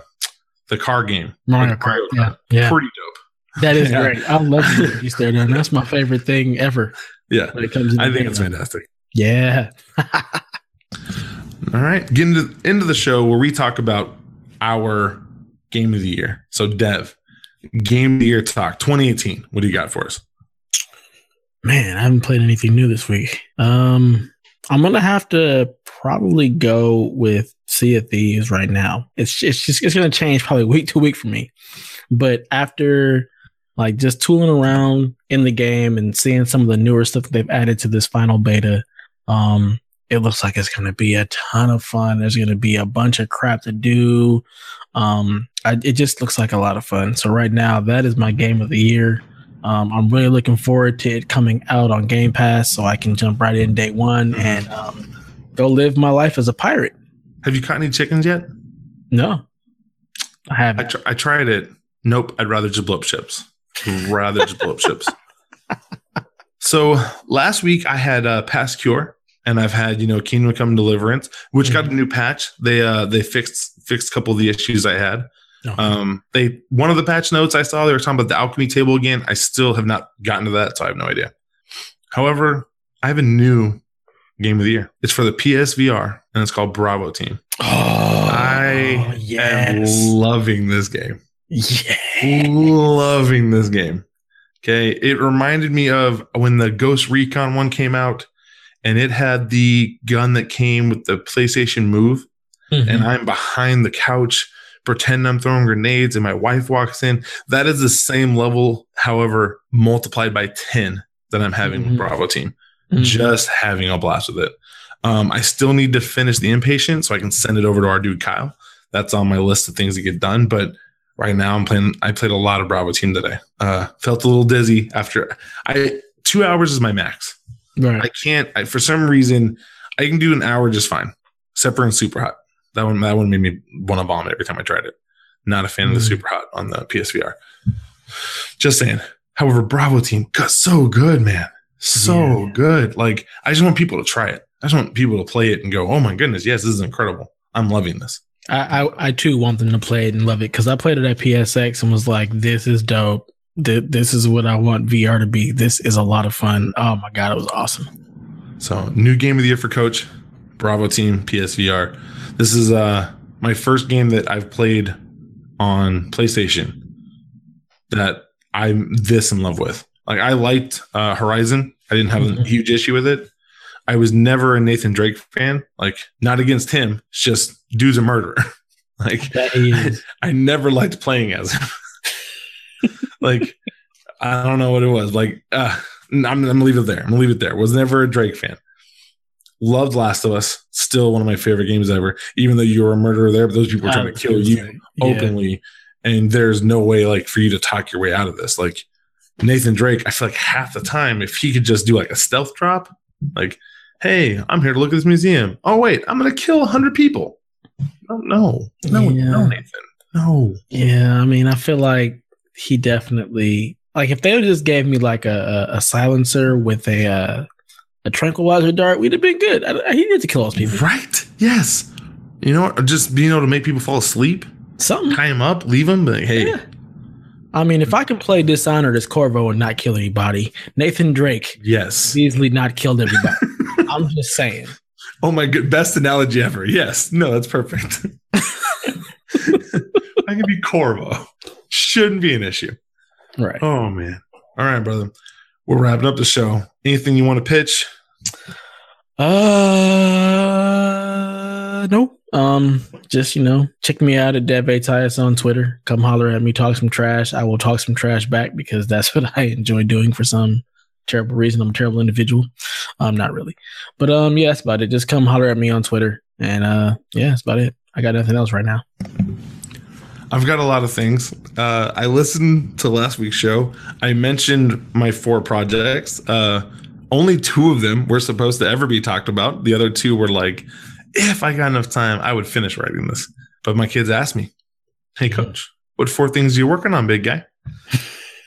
[SPEAKER 2] the car game.
[SPEAKER 1] Mario Kart. Yeah. Yeah.
[SPEAKER 2] Pretty dope.
[SPEAKER 1] That is
[SPEAKER 2] Yeah.
[SPEAKER 1] great. I love the you stare down. That's my favorite thing ever
[SPEAKER 2] Yeah.
[SPEAKER 1] when it comes to
[SPEAKER 2] I think it's fantastic.
[SPEAKER 1] Yeah.
[SPEAKER 2] All right. Get into, into the show where we talk about our game of the year. So, Dev, game of the year talk 2018. What do you got for us?
[SPEAKER 1] Man, I haven't played anything new this week. Um, I'm gonna have to probably go with Sea of Thieves right now. It's it's just it's gonna change probably week to week for me. But after like just tooling around in the game and seeing some of the newer stuff that they've added to this final beta, um, it looks like it's gonna be a ton of fun. There's gonna be a bunch of crap to do. Um, I, it just looks like a lot of fun. So right now, that is my game of the year. Um, I'm really looking forward to it coming out on Game Pass so I can jump right in day one and um, go live my life as a pirate.
[SPEAKER 2] Have you caught any chickens yet?
[SPEAKER 1] No, I
[SPEAKER 2] I,
[SPEAKER 1] haven't.
[SPEAKER 2] tr- I tried it. Nope. I'd rather just blow up ships. Rather just blow up ships. So last week I had uh, Past Cure, and I've had you know Kingdom Come Deliverance, which got a new patch. They uh they fixed fixed a couple of the issues I had.
[SPEAKER 1] No.
[SPEAKER 2] Um, they one of the patch notes I saw they were talking about the alchemy table again. I still have not gotten to that, so I have no idea. However, I have a new game of the year. It's for the PSVR, and it's called Bravo Team.
[SPEAKER 1] oh,
[SPEAKER 2] I am loving this game.
[SPEAKER 1] yeah.
[SPEAKER 2] loving this game. Okay, it reminded me of when the Ghost Recon one came out, and it had the gun that came with the PlayStation Move
[SPEAKER 1] Mhm.
[SPEAKER 2] and I'm behind the couch, pretend I'm throwing grenades, and my wife walks in. That is the same level, however, multiplied by 10 that I'm having
[SPEAKER 1] Mhm.
[SPEAKER 2] with Bravo Team.
[SPEAKER 1] Mhm.
[SPEAKER 2] Just having a blast with it. Um, I still need to finish the Inpatient so I can send it over to our dude Kyle. That's on my list of things to get done, but right now I'm playing. I played a lot of Bravo Team today. Uh, felt a little dizzy after. I two hours is my max.
[SPEAKER 1] Right.
[SPEAKER 2] I can't. I, for some reason, I can do an hour just fine. Except for in Super Hot. That one. That one made me want to vomit every time I tried it. Not a fan of the
[SPEAKER 1] Mm.
[SPEAKER 2] Super Hot on the PSVR. Just saying. However, Bravo Team got so good, man. So
[SPEAKER 1] Yeah.
[SPEAKER 2] good. Like I just want people to try it. I just want people to play it and go, "Oh my goodness, yes, this is incredible. I'm loving this."
[SPEAKER 1] I, I I too want them to play it and love it because I played it at PSX and was like, "This is dope. Th- This is what I want VR to be. This is a lot of fun. Oh my god, it was awesome."
[SPEAKER 2] So, new game of the year for Coach, Bravo Team PSVR. This is uh my first game that I've played on PlayStation that I'm this in love with. Like I liked uh, Horizon. I didn't have a
[SPEAKER 1] Mhm.
[SPEAKER 2] huge issue with it. I was never a Nathan Drake fan. Like not against him. It's just dude's a murderer. like
[SPEAKER 1] is
[SPEAKER 2] I never liked playing as him. Like, I don't know what it was. Like, uh, I'm, I'm gonna leave it there. I'm gonna leave it there. Was never a Drake fan. Loved Last of Us. Still one of my favorite games ever. Even though you were a murderer there, but those people were trying to kill you
[SPEAKER 1] Yeah.
[SPEAKER 2] openly, and there's no way like for you to talk your way out of this. Like Nathan Drake, I feel like half the time if he could just do like a stealth drop, like, hey, I'm here to look at this museum. Oh wait, I'm gonna kill hundred people. No, no, no,
[SPEAKER 1] Yeah.
[SPEAKER 2] no, Nathan, no.
[SPEAKER 1] Yeah, I mean, I feel like he definitely like if they just gave me like a, a, silencer with a uh, a tranquilizer dart, we'd have been good. I, I- he needs to kill those people.
[SPEAKER 2] Right? Yes. You know? Just being able to make people fall asleep,
[SPEAKER 1] Something.
[SPEAKER 2] tie him up, leave him. Like, hey,
[SPEAKER 1] Yeah. I mean, if I can play Dishonored as Corvo and not kill anybody, Nathan Drake
[SPEAKER 2] yes.
[SPEAKER 1] easily not killed everybody. I'm just saying.
[SPEAKER 2] Oh my good, best analogy ever. Yes. No, that's perfect. I could be Corvo. Shouldn't be an issue.
[SPEAKER 1] Right.
[SPEAKER 2] Oh man. All right, brother. We're wrapping up the show. Anything you want to pitch?
[SPEAKER 1] Uh, nope. Um, just you know, check me out at Dev Tias on Twitter. Come holler at me, talk some trash. I will talk some trash back because that's what I enjoy doing for some terrible reason. I'm a terrible individual. Um, not really, but um, yeah, that's about it. Just come holler at me on Twitter, and uh, yeah, that's about it. I got nothing else right now.
[SPEAKER 2] I've got a lot of things. Uh, I listened to last week's show. I mentioned my four projects. Uh, only two of them were supposed to ever be talked about. The other two were like, if I got enough time, I would finish writing this. But my kids asked me, "Hey, coach, what four things you working on, big guy?"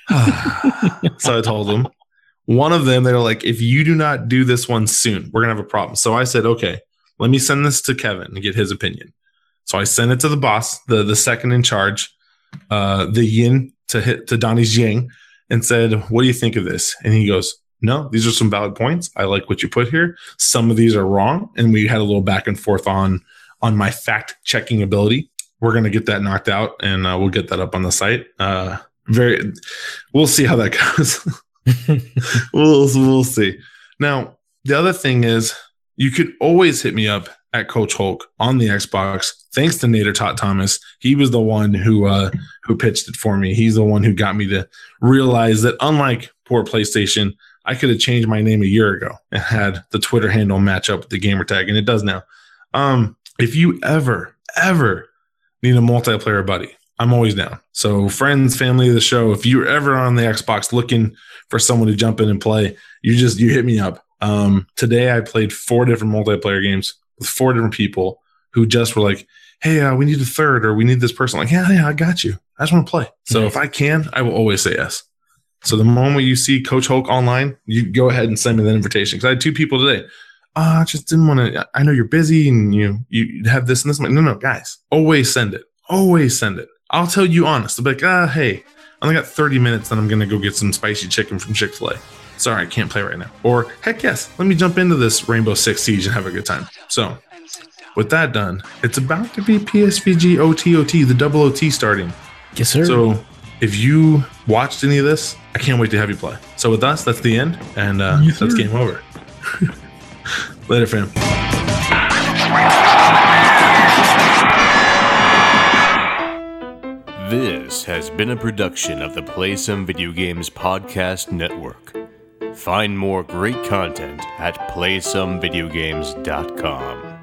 [SPEAKER 2] so I told them. One of them, they were like, "If you do not do this one soon, we're gonna have a problem." So I said, "Okay, let me send this to Kevin and get his opinion." So I sent it to the boss, the the second in charge, uh, the yin to hit to Donnie's yang, and said, "What do you think of this?" And he goes, "No, these are some valid points. I like what you put here. Some of these are wrong." And we had a little back and forth on on my fact checking ability. We're gonna get that knocked out, and uh, we'll get that up on the site. Uh, very, we'll see how that goes. we'll we'll see. Now, the other thing is, you could always hit me up at Coach Hulk on the Xbox. Thanks to Nader Tot Thomas, he was the one who uh, who pitched it for me. He's the one who got me to realize that unlike poor PlayStation, I could have changed my name a year ago and had the Twitter handle match up with the gamer tag, and it does now. Um, if you ever ever need a multiplayer buddy, I'm always down. So friends, family of the show, if you're ever on the Xbox looking for someone to jump in and play, you just you hit me up. Um, today I played four different multiplayer games with four different people who just were like, "Hey, uh, we need a third, or we need this person." Like, yeah, yeah, I got you. I just want to play. So if I can, I will always say yes. So the moment you see Coach Hulk online, you go ahead and send me that invitation. Because I had two people today. "Ah, I just didn't want to. I know you're busy and you you have this and this. Like, no, no, guys, always send it. Always send it. I'll tell you honest. I'll be like, ah, hey, I only got 30 minutes, then I'm gonna go get some spicy chicken from Chick Fil A. Sorry, I can't play right now. Or heck yes, let me jump into this Rainbow Six Siege and have a good time. So with that done, it's about to be PSVG OTOT, the double OT starting.
[SPEAKER 1] Yes, sir.
[SPEAKER 2] So if you watched any of this, I can't wait to have you play. So with us, that's the end, and uh,
[SPEAKER 1] Yes,
[SPEAKER 2] that's game over. Later, fam.
[SPEAKER 6] This has been a production of the Play Some Video Games Podcast Network. Find more great content at playsomevideogames.com.